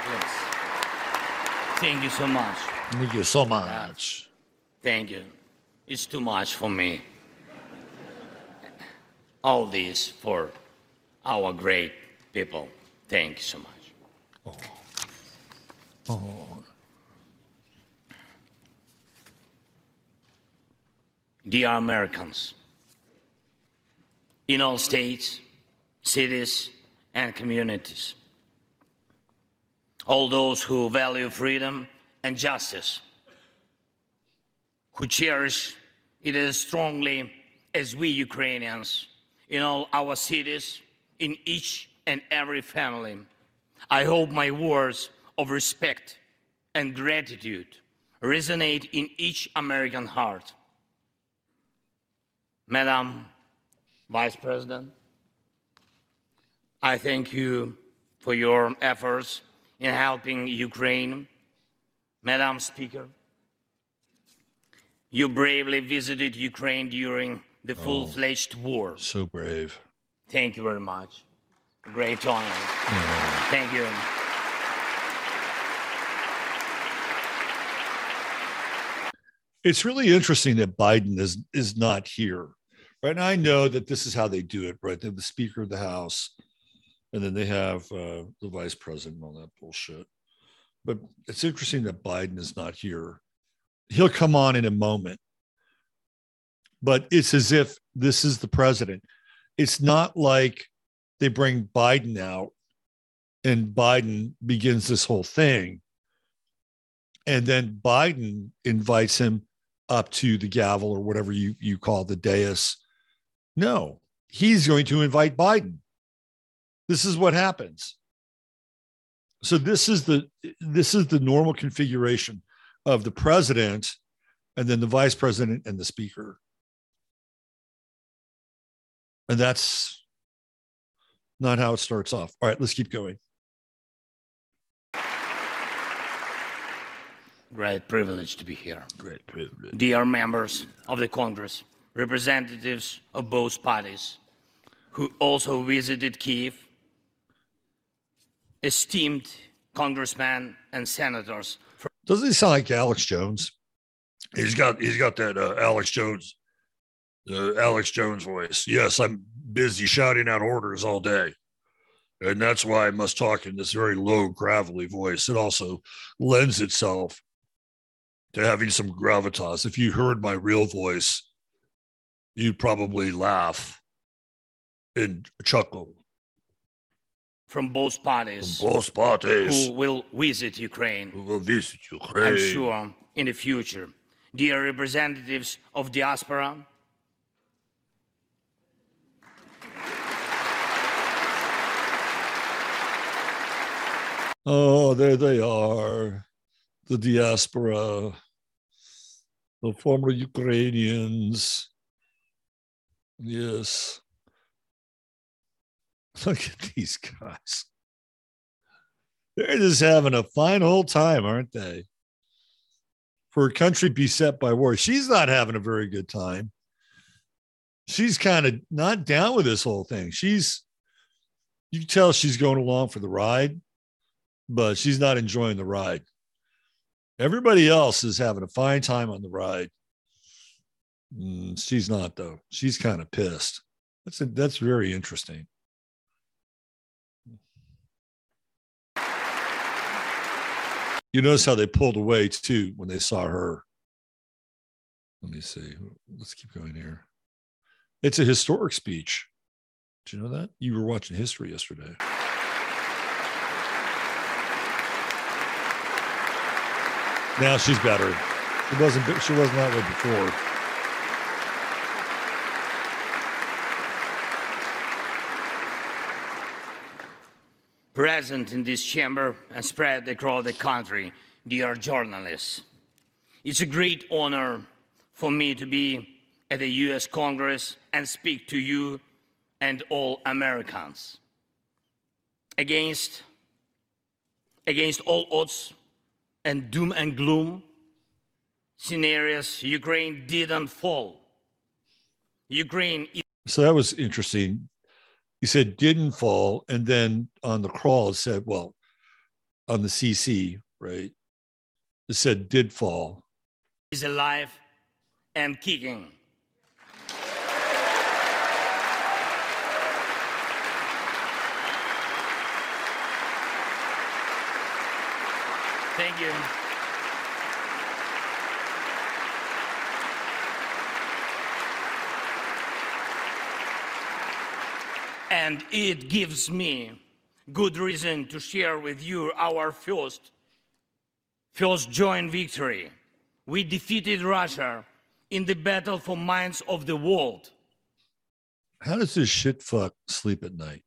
Yes. Thank you so much. Thank you so much. Thank you. It's too much for me. All this for our great people. Thank you so much. Oh. oh, Dear Americans, in all states, cities, and communities, all those who value freedom and justice, who cherish it as strongly as we Ukrainians in all our cities, in each and every family. I hope my words of respect and gratitude resonate in each American heart. Madam Vice President, I thank you for your efforts in helping Ukraine. Madam Speaker, you bravely visited Ukraine during the full fledged war. so brave. Thank you very much. Great honor. Thank you. It's really interesting that Biden is is not here. Right. And I know that this is how they do it, right? They have the Speaker of the House, and then they have uh, the Vice President and all that bullshit. But it's interesting that Biden is not here. He'll come on in a moment. But it's as if this is the president. It's not like they bring Biden out and Biden begins this whole thing. And then Biden invites him up to the gavel or whatever you, you call the dais. No, he's going to invite Biden. This is what happens. So this is the this is the normal configuration of the president and then the vice president and the speaker. And that's not how it starts off. All right, let's keep going. Great privilege to be here. Great privilege. Dear members of the Congress, representatives of both parties who also visited Kiev, esteemed congressmen and senators from Doesn't he sound like Alex Jones? He's got he's got that uh, Alex Jones, uh, Alex Jones voice. Yes, I'm busy shouting out orders all day, and that's why I must talk in this very low, gravelly voice. It also lends itself to having some gravitas. If you heard my real voice, you'd probably laugh and chuckle. from both parties Both parties who will visit Ukraine, who will visit Ukraine. I'm sure, in the future. Dear representatives of diaspora, Oh, there they are, the diaspora, the former Ukrainians. Yes. Look at these guys. They're just having a fine old time, aren't they? For a country beset by war, she's not having a very good time. She's kind of not down with this whole thing. She's, you tell she's going along for the ride but she's not enjoying the ride. Everybody else is having a fine time on the ride. Mm, she's not though. She's kind of pissed. That's that's very interesting. You notice how they pulled away too when they saw her. Let me see. Let's keep going here. It's a historic speech. Did you know that? You were watching history yesterday. Now she's better. She wasn't. She wasn't that way before. present in this chamber and spread across the country, dear journalists. It's a great honor for me to be at the US Congress and speak to you and all Americans. Against, against all odds and doom and gloom scenarios, Ukraine didn't fall. Ukraine. So that was interesting. He said didn't fall, and then on the crawl it said, well, on the CC, right? It said did fall. Is alive and kicking. Thank you. And it gives me good reason to share with you our first, first joint victory. We defeated Russia in the battle for minds of the world. How does this shit fuck sleep at night?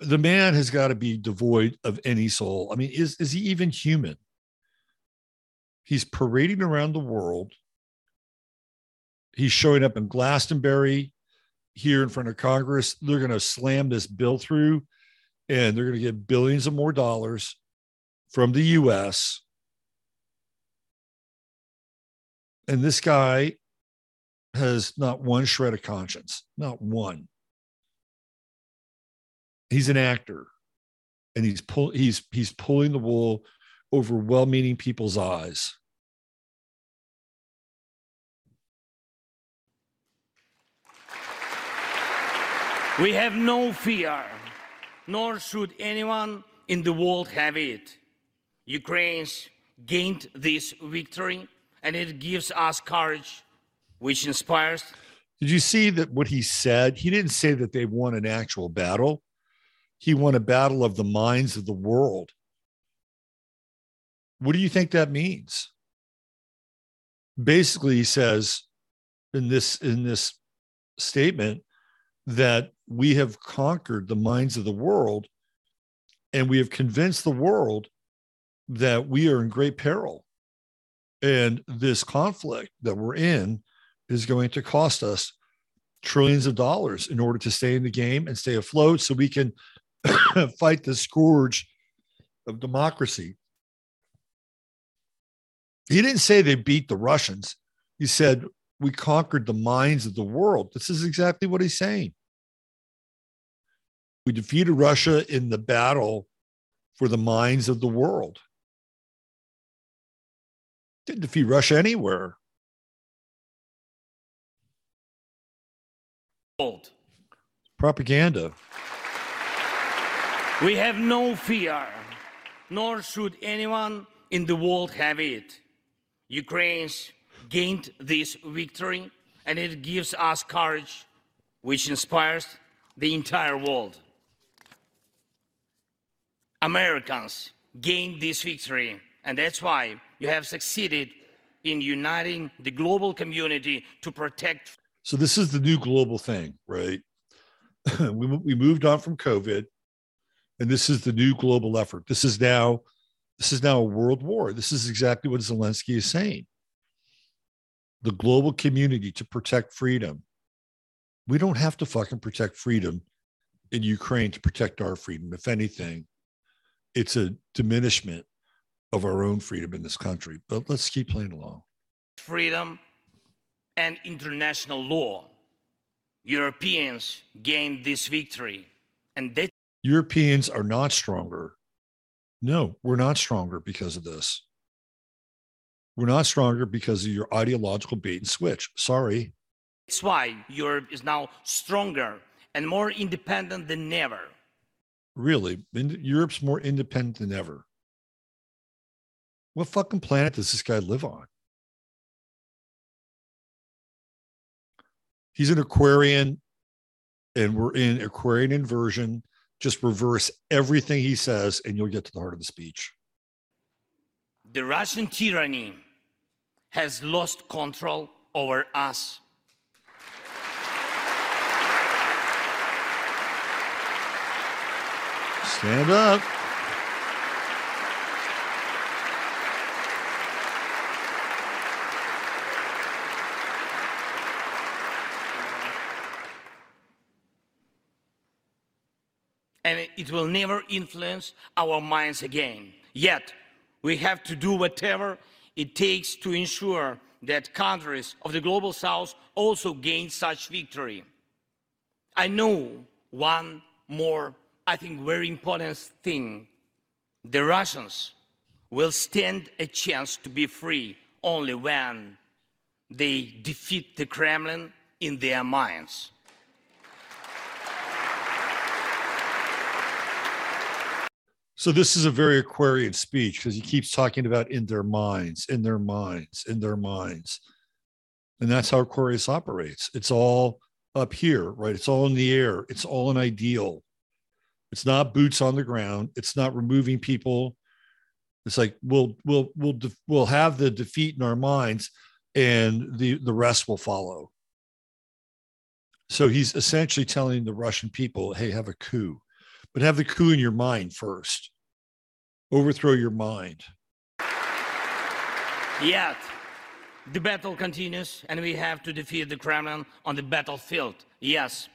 The man has got to be devoid of any soul. I mean, is, is he even human? He's parading around the world. He's showing up in Glastonbury here in front of Congress. They're going to slam this bill through and they're going to get billions of more dollars from the US. And this guy has not one shred of conscience, not one. He's an actor and he's pull, he's he's pulling the wool over well-meaning people's eyes. We have no fear, nor should anyone in the world have it. Ukraine's gained this victory, and it gives us courage, which inspires. Did you see that what he said? He didn't say that they won an actual battle. He won a battle of the minds of the world. What do you think that means? Basically, he says in this in this statement that we have conquered the minds of the world and we have convinced the world that we are in great peril. And this conflict that we're in is going to cost us trillions of dollars in order to stay in the game and stay afloat so we can fight the scourge of democracy. He didn't say they beat the Russians. He said, We conquered the minds of the world. This is exactly what he's saying. We defeated Russia in the battle for the minds of the world. Didn't defeat Russia anywhere. World. Propaganda. We have no fear, nor should anyone in the world have it. Ukraine's gained this victory, and it gives us courage, which inspires the entire world. Americans gained this victory, and that's why you have succeeded in uniting the global community to protect. So, this is the new global thing, right? we, we moved on from COVID, and this is the new global effort. This is now. This is now a world war. This is exactly what Zelensky is saying. The global community to protect freedom. We don't have to fucking protect freedom in Ukraine to protect our freedom. If anything, it's a diminishment of our own freedom in this country. But let's keep playing along. Freedom and international law. Europeans gained this victory, and that Europeans are not stronger. No, we're not stronger because of this. We're not stronger because of your ideological bait and switch. Sorry. That's why Europe is now stronger and more independent than ever. Really, Europe's more independent than ever. What fucking planet does this guy live on? He's an Aquarian, and we're in Aquarian inversion. Just reverse everything he says, and you'll get to the heart of the speech. The Russian tyranny has lost control over us. Stand up. And it will never influence our minds again. Yet, we have to do whatever it takes to ensure that countries of the global south also gain such victory. I know one more, I think, very important thing. The Russians will stand a chance to be free only when they defeat the Kremlin in their minds. So this is a very Aquarian speech because he keeps talking about in their minds, in their minds, in their minds. And that's how Aquarius operates. It's all up here, right? It's all in the air. It's all an ideal. It's not boots on the ground. It's not removing people. It's like we'll we'll we'll we'll have the defeat in our minds, and the the rest will follow. So he's essentially telling the Russian people, "Hey, have a coup, but have the coup in your mind first overthrow your mind. Yet, the battle continues, and we have to defeat the Kremlin on the battlefield. Yes,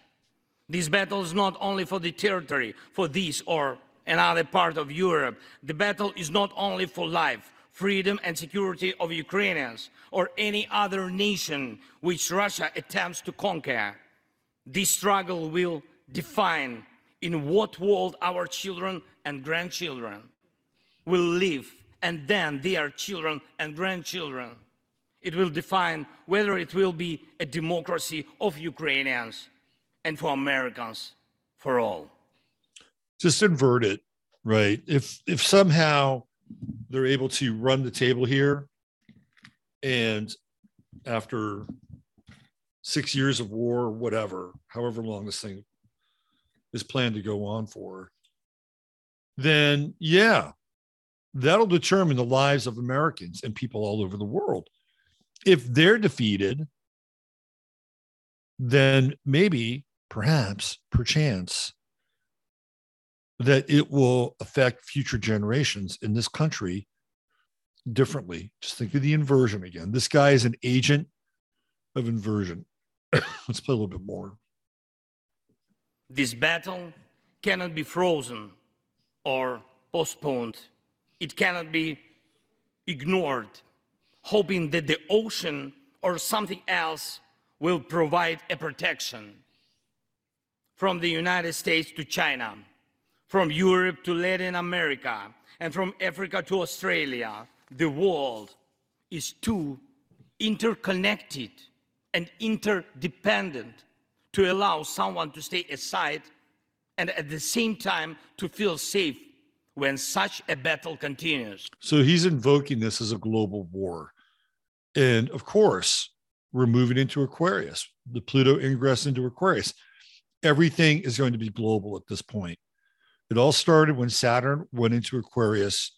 this battle is not only for the territory, for this or another part of Europe. The battle is not only for life, freedom, and security of Ukrainians or any other nation which Russia attempts to conquer. This struggle will define in what world our children and grandchildren will live, and then their children and grandchildren. It will define whether it will be a democracy of Ukrainians and for Americans for all. Just invert it, right? If if somehow they're able to run the table here and after six years of war whatever, however long this thing is planned to go on for, then yeah, that'll determine the lives of Americans and people all over the world. If they're defeated, then maybe, perhaps, perchance, that it will affect future generations in this country differently. Just think of the inversion again. This guy is an agent of inversion. Let's play a little bit more. This battle cannot be frozen or postponed it cannot be ignored, hoping that the ocean or something else will provide a protection. From the United States to China, from Europe to Latin America, and from Africa to Australia, the world is too interconnected and interdependent to allow someone to stay aside and at the same time to feel safe when such a battle continues. So he's invoking this as a global war. And of course, we're moving into Aquarius, the Pluto ingress into Aquarius. Everything is going to be global at this point. It all started when Saturn went into Aquarius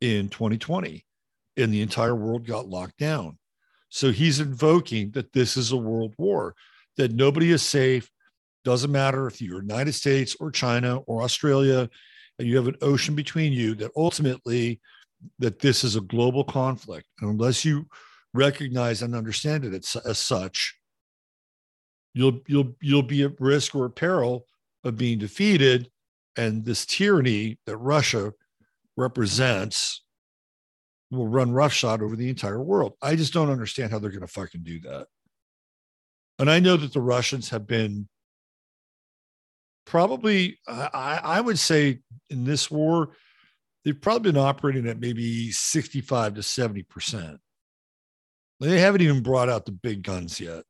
in 2020 and the entire world got locked down. So he's invoking that this is a world war, that nobody is safe. Doesn't matter if you're United States or China or Australia, you have an ocean between you that ultimately that this is a global conflict. And unless you recognize and understand it as, as such you'll you'll you'll be at risk or peril of being defeated. And this tyranny that russia represents will run roughshod over the entire world. I just don't understand how they're going to fucking do that. And i know that the russians have been probably uh, I, I would say in this war they've probably been operating at maybe 65 to 70 percent. They haven't even brought out the big guns yet.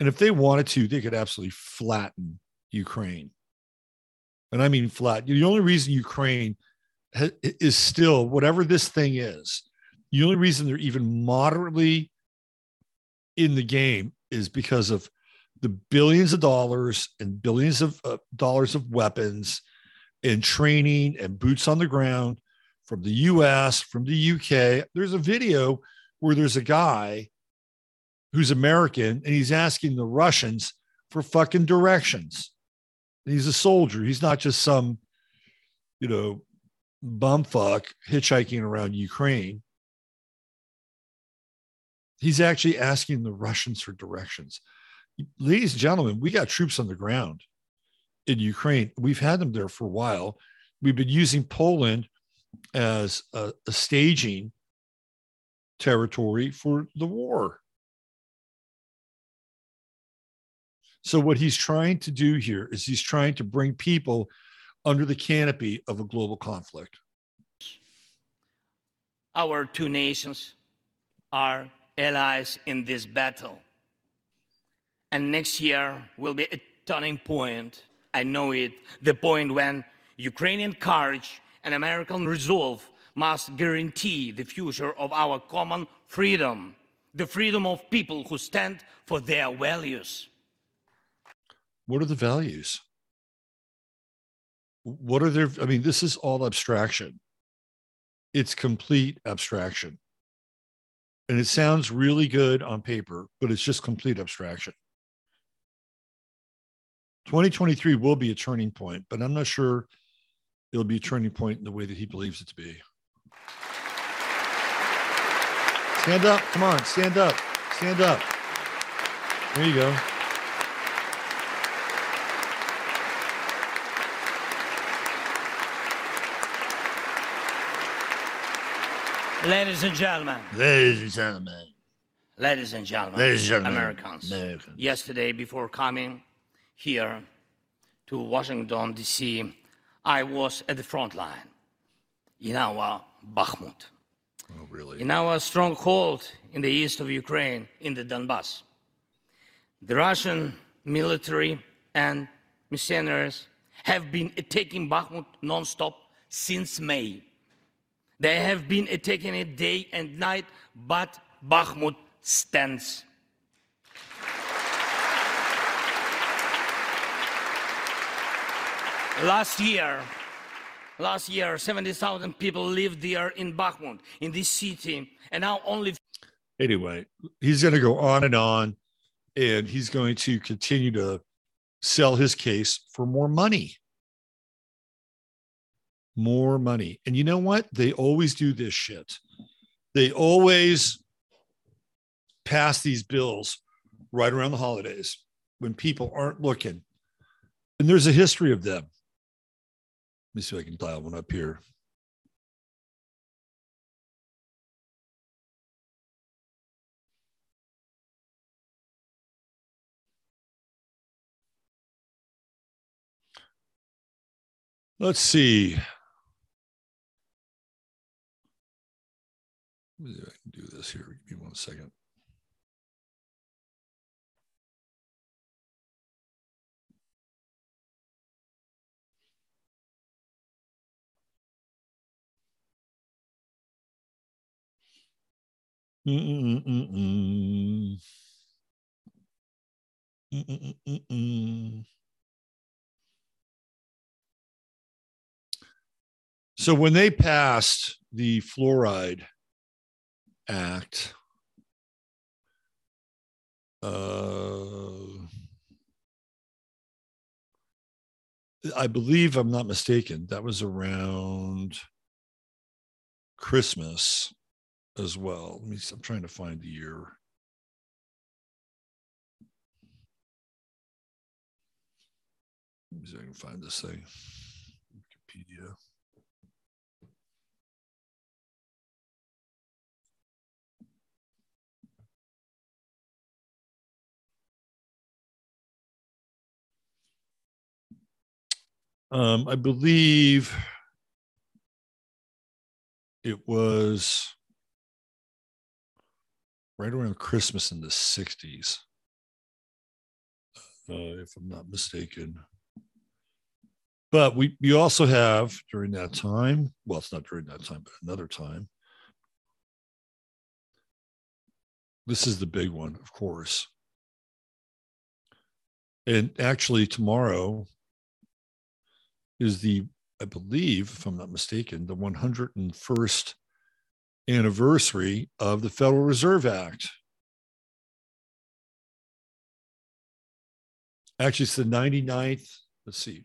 And if they wanted to they could absolutely flatten ukraine. And i mean flat the only reason ukraine is still whatever this thing is the only reason they're even moderately in the game is because of the billions of dollars and billions of uh, dollars of weapons and training and boots on the ground from the US, from the UK. There's a video where there's a guy who's American and he's asking the Russians for fucking directions. And he's a soldier. He's not just some, you know, bumfuck hitchhiking around Ukraine. He's actually asking the Russians for directions. Ladies and gentlemen, we got troops on the ground in Ukraine. We've had them there for a while. We've been using Poland as a, a staging territory for the war. So, what he's trying to do here is he's trying to bring people under the canopy of a global conflict. Our two nations are allies in this battle. And next year will be a turning point. I know it, the point when Ukrainian courage and American resolve must guarantee the future of our common freedom, the freedom of people who stand for their values. What are the values? What are their, I mean, this is all abstraction. It's complete abstraction. And it sounds really good on paper, but it's just complete abstraction. 2023 will be a turning point, but I'm not sure it'll be a turning point in the way that he believes it to be. Stand up. Come on. Stand up. Stand up. There you go. Ladies and gentlemen, Ladies and gentlemen. ladies and gentlemen, Ladies and gentlemen. Americans. Americans. Yesterday, before coming here to Washington, D.C., I was at the front line in our Bakhmut, Oh, really? in our stronghold in the east of Ukraine, in the Donbass. The Russian military and mercenaries have been attacking Bakhmut nonstop since May. They have been attacking it day and night, but Bakhmut stands. Last year, last year, 70,000 people lived there in Bakhmut, in this city, and now only Anyway, he's going to go on and on, and he's going to continue to sell his case for more money. More money. And you know what? They always do this shit. They always pass these bills right around the holidays when people aren't looking. And there's a history of them. Let me see if I can dial one up here. Let's see. Let me see if I can do this here. Give me one second. So when they passed the Fluoride Act, uh, I believe I'm not mistaken. That was around Christmas as well. Let me. I'm trying to find the year. Let me see if I can find this thing. Wikipedia. Um, I believe it was right around Christmas in the 60s, uh, if I'm not mistaken. But we, we also have during that time, well, it's not during that time, but another time. This is the big one, of course. And actually, tomorrow is the, I believe, if I'm not mistaken, the 101st anniversary of the Federal Reserve Act. Actually, it's the 99th. Let's see.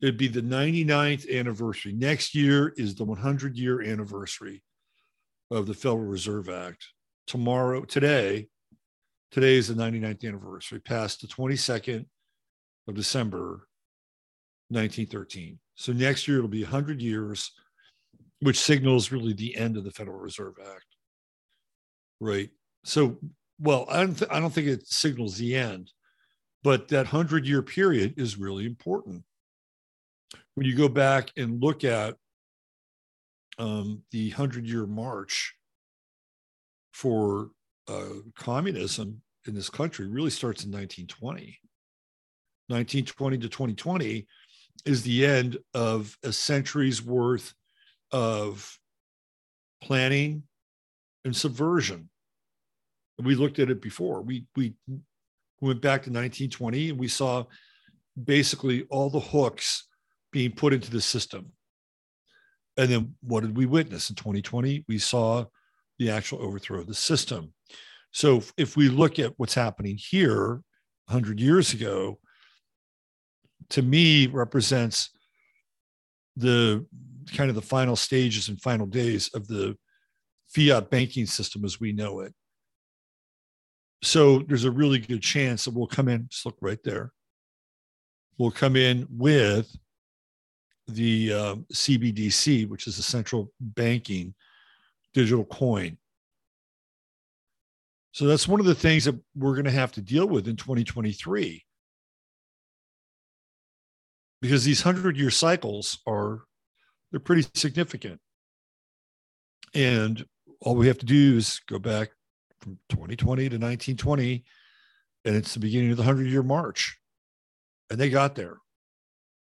It'd be the 99th anniversary. Next year is the 100 year anniversary of the Federal Reserve Act. Tomorrow, today, today is the 99th anniversary, past the 22nd of December, 1913. So next year it'll be 100 years, which signals really the end of the Federal Reserve Act. Right. So, well, I don't, th- I don't think it signals the end, but that 100 year period is really important. When you go back and look at um, the 100 year march for uh, communism in this country really starts in 1920. 1920 to 2020 is the end of a century's worth of planning and subversion. We looked at it before. We we went back to 1920 and we saw basically all the hooks being put into the system. And then what did we witness in 2020? We saw the actual overthrow of the system. So if we look at what's happening here 100 years ago, to me represents the kind of the final stages and final days of the fiat banking system as we know it. So there's a really good chance that we'll come in, just look right there. We'll come in with the um, CBDC, which is a central banking digital coin. So that's one of the things that we're going to have to deal with in 2023 because these 100 year cycles are they're pretty significant. And all we have to do is go back from 2020 to 1920 and it's the beginning of the 100 year march. And they got there.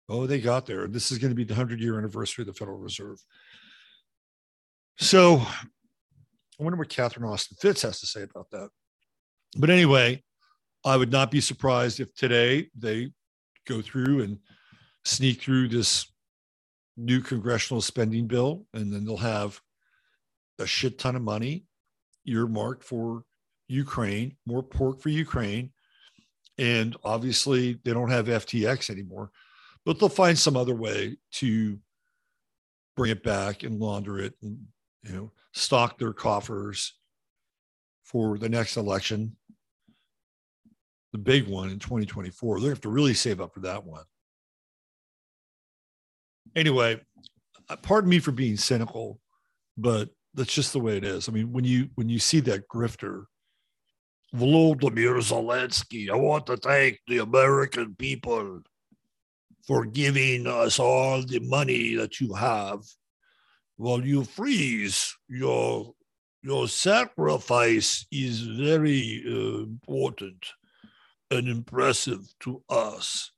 Oh they got there. This is going to be the 100 year anniversary of the federal reserve. So i wonder what catherine austin Fitts has to say about that. But anyway i would not be surprised if today they go through and sneak through this new congressional spending bill, and then they'll have a shit ton of money earmarked for Ukraine, more pork for Ukraine. And obviously, they don't have FTX anymore, but they'll find some other way to bring it back and launder it and, you know, stock their coffers for the next election, the big one in 2024. They have to really save up for that one anyway, uh, pardon me for being cynical, but that's just the way it is. I mean, when you when you see that grifter, Volodymyr Zelensky, I want to thank the American people for giving us all the money that you have. While you freeze your your sacrifice is very uh, important and impressive to us.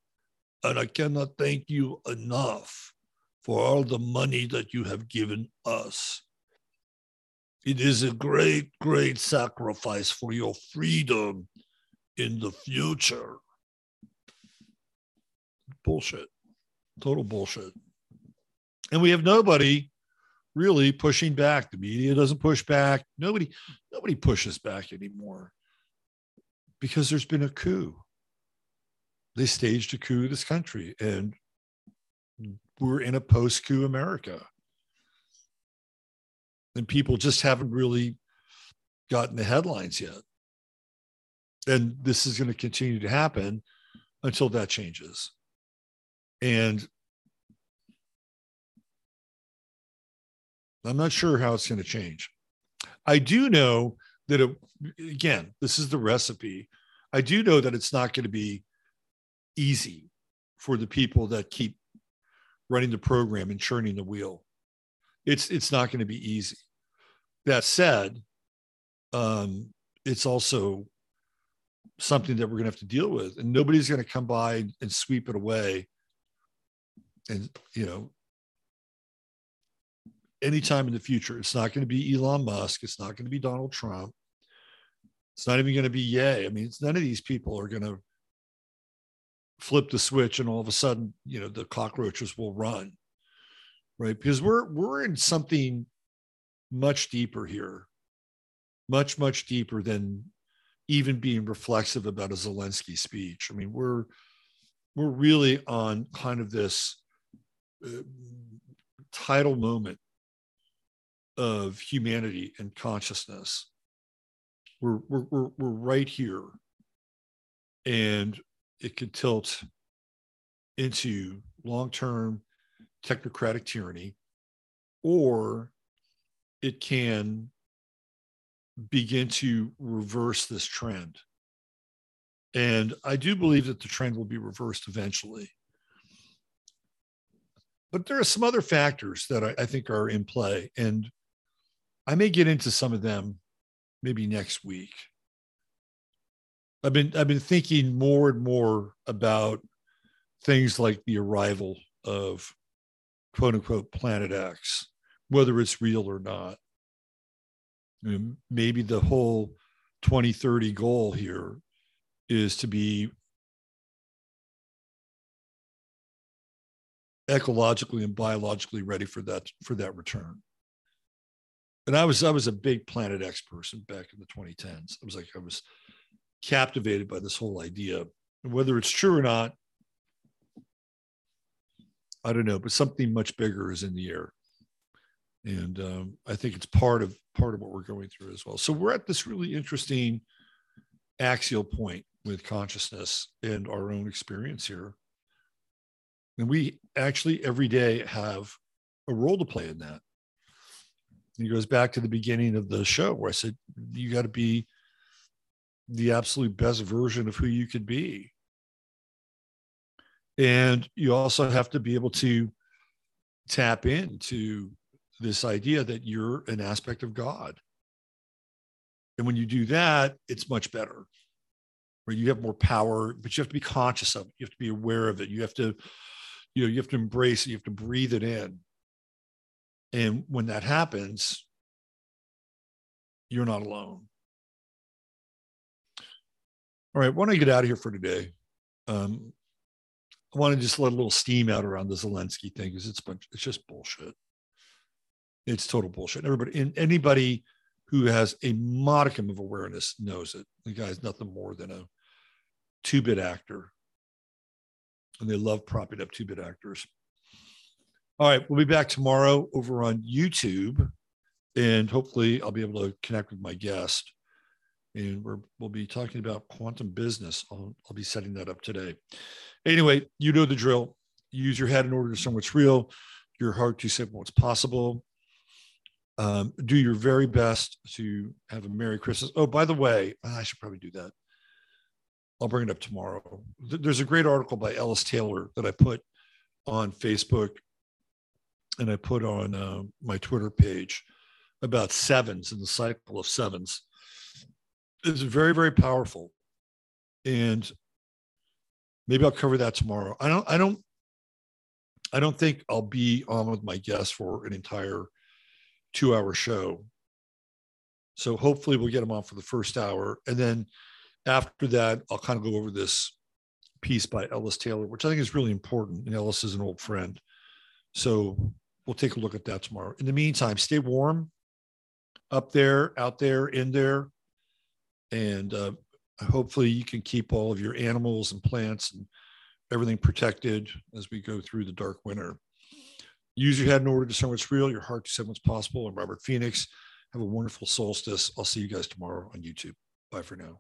And I cannot thank you enough for all the money that you have given us. It is a great, great sacrifice for your freedom in the future. Bullshit. Total bullshit. And we have nobody really pushing back. The media doesn't push back. Nobody, nobody pushes back anymore because there's been a coup. They staged a coup this country and we're in a post coup America. And people just haven't really gotten the headlines yet. And this is going to continue to happen until that changes. And I'm not sure how it's going to change. I do know that, it, again, this is the recipe. I do know that it's not going to be easy for the people that keep running the program and churning the wheel. It's it's not going to be easy. That said, um, it's also something that we're going to have to deal with, and nobody's going to come by and sweep it away. And you know, anytime in the future, it's not going to be Elon Musk. It's not going to be Donald Trump. It's not even going to be Ye. I mean, it's none of these people are going to flip the switch and all of a sudden you know the cockroaches will run right because we're we're in something much deeper here much much deeper than even being reflexive about a zelensky speech i mean we're we're really on kind of this uh, tidal moment of humanity and consciousness. We're, we're, we're, we're right here. And it could tilt into long term technocratic tyranny, or it can begin to reverse this trend. And I do believe that the trend will be reversed eventually. But there are some other factors that I, I think are in play. And I may get into some of them maybe next week. I've been I've been thinking more and more about things like the arrival of quote unquote planet X, whether it's real or not. maybe the whole 2030 goal here is to be ecologically and biologically ready for that for that return and I was I was a big Planet X person back in the 2010s. I was like I was captivated by this whole idea, and whether it's true or not, I don't know. But something much bigger is in the air, and um, I think it's part of part of what we're going through as well. So we're at this really interesting axial point with consciousness and our own experience here, and we actually every day have a role to play in that It goes back to the beginning of the show where I said, you got to be the absolute best version of who you could be. And you also have to be able to tap into this idea that you're an aspect of God. And when you do that, it's much better. Where you have more power, but you have to be conscious of it. You have to be aware of it. You have to, you know, you have to embrace it. You have to breathe it in. And when that happens, you're not alone. All right, when I get out of here for today, um, I want to just let a little steam out around the Zelensky thing because it's bunch, it's just bullshit. It's total bullshit. Everybody, and anybody who has a modicum of awareness knows it. The guy's nothing more than a two-bit actor, and they love propping up two-bit actors. All right, we'll be back tomorrow over on YouTube, and hopefully I'll be able to connect with my guest. And we will be talking about quantum business. I'll, I'll be setting that up today. Anyway, you know the drill. Use your head in order to discern what's real, your heart to say what's possible. Um, do your very best to have a Merry Christmas. Oh, by the way, I should probably do that. I'll bring it up tomorrow. There's a great article by Ellis Taylor that I put on Facebook and I put on uh, my Twitter page about sevens and the cycle of sevens. It's very, very powerful. And maybe I'll cover that tomorrow. I don't, I don't, I don't think I'll be on with my guests for an entire two hour show. So hopefully we'll get them on for the first hour. And then after that, I'll kind of go over this piece by Ellis Taylor, which I think is really important. And Ellis is an old friend. So we'll take a look at that tomorrow. In the meantime, stay warm up there, out there, in there. And uh, hopefully you can keep all of your animals and plants and everything protected as we go through the dark winter. Use your head in order to discern what's real, your heart to say what's possible. I'm Robert Phoenix. Have a wonderful solstice. I'll see you guys tomorrow on YouTube. Bye for now.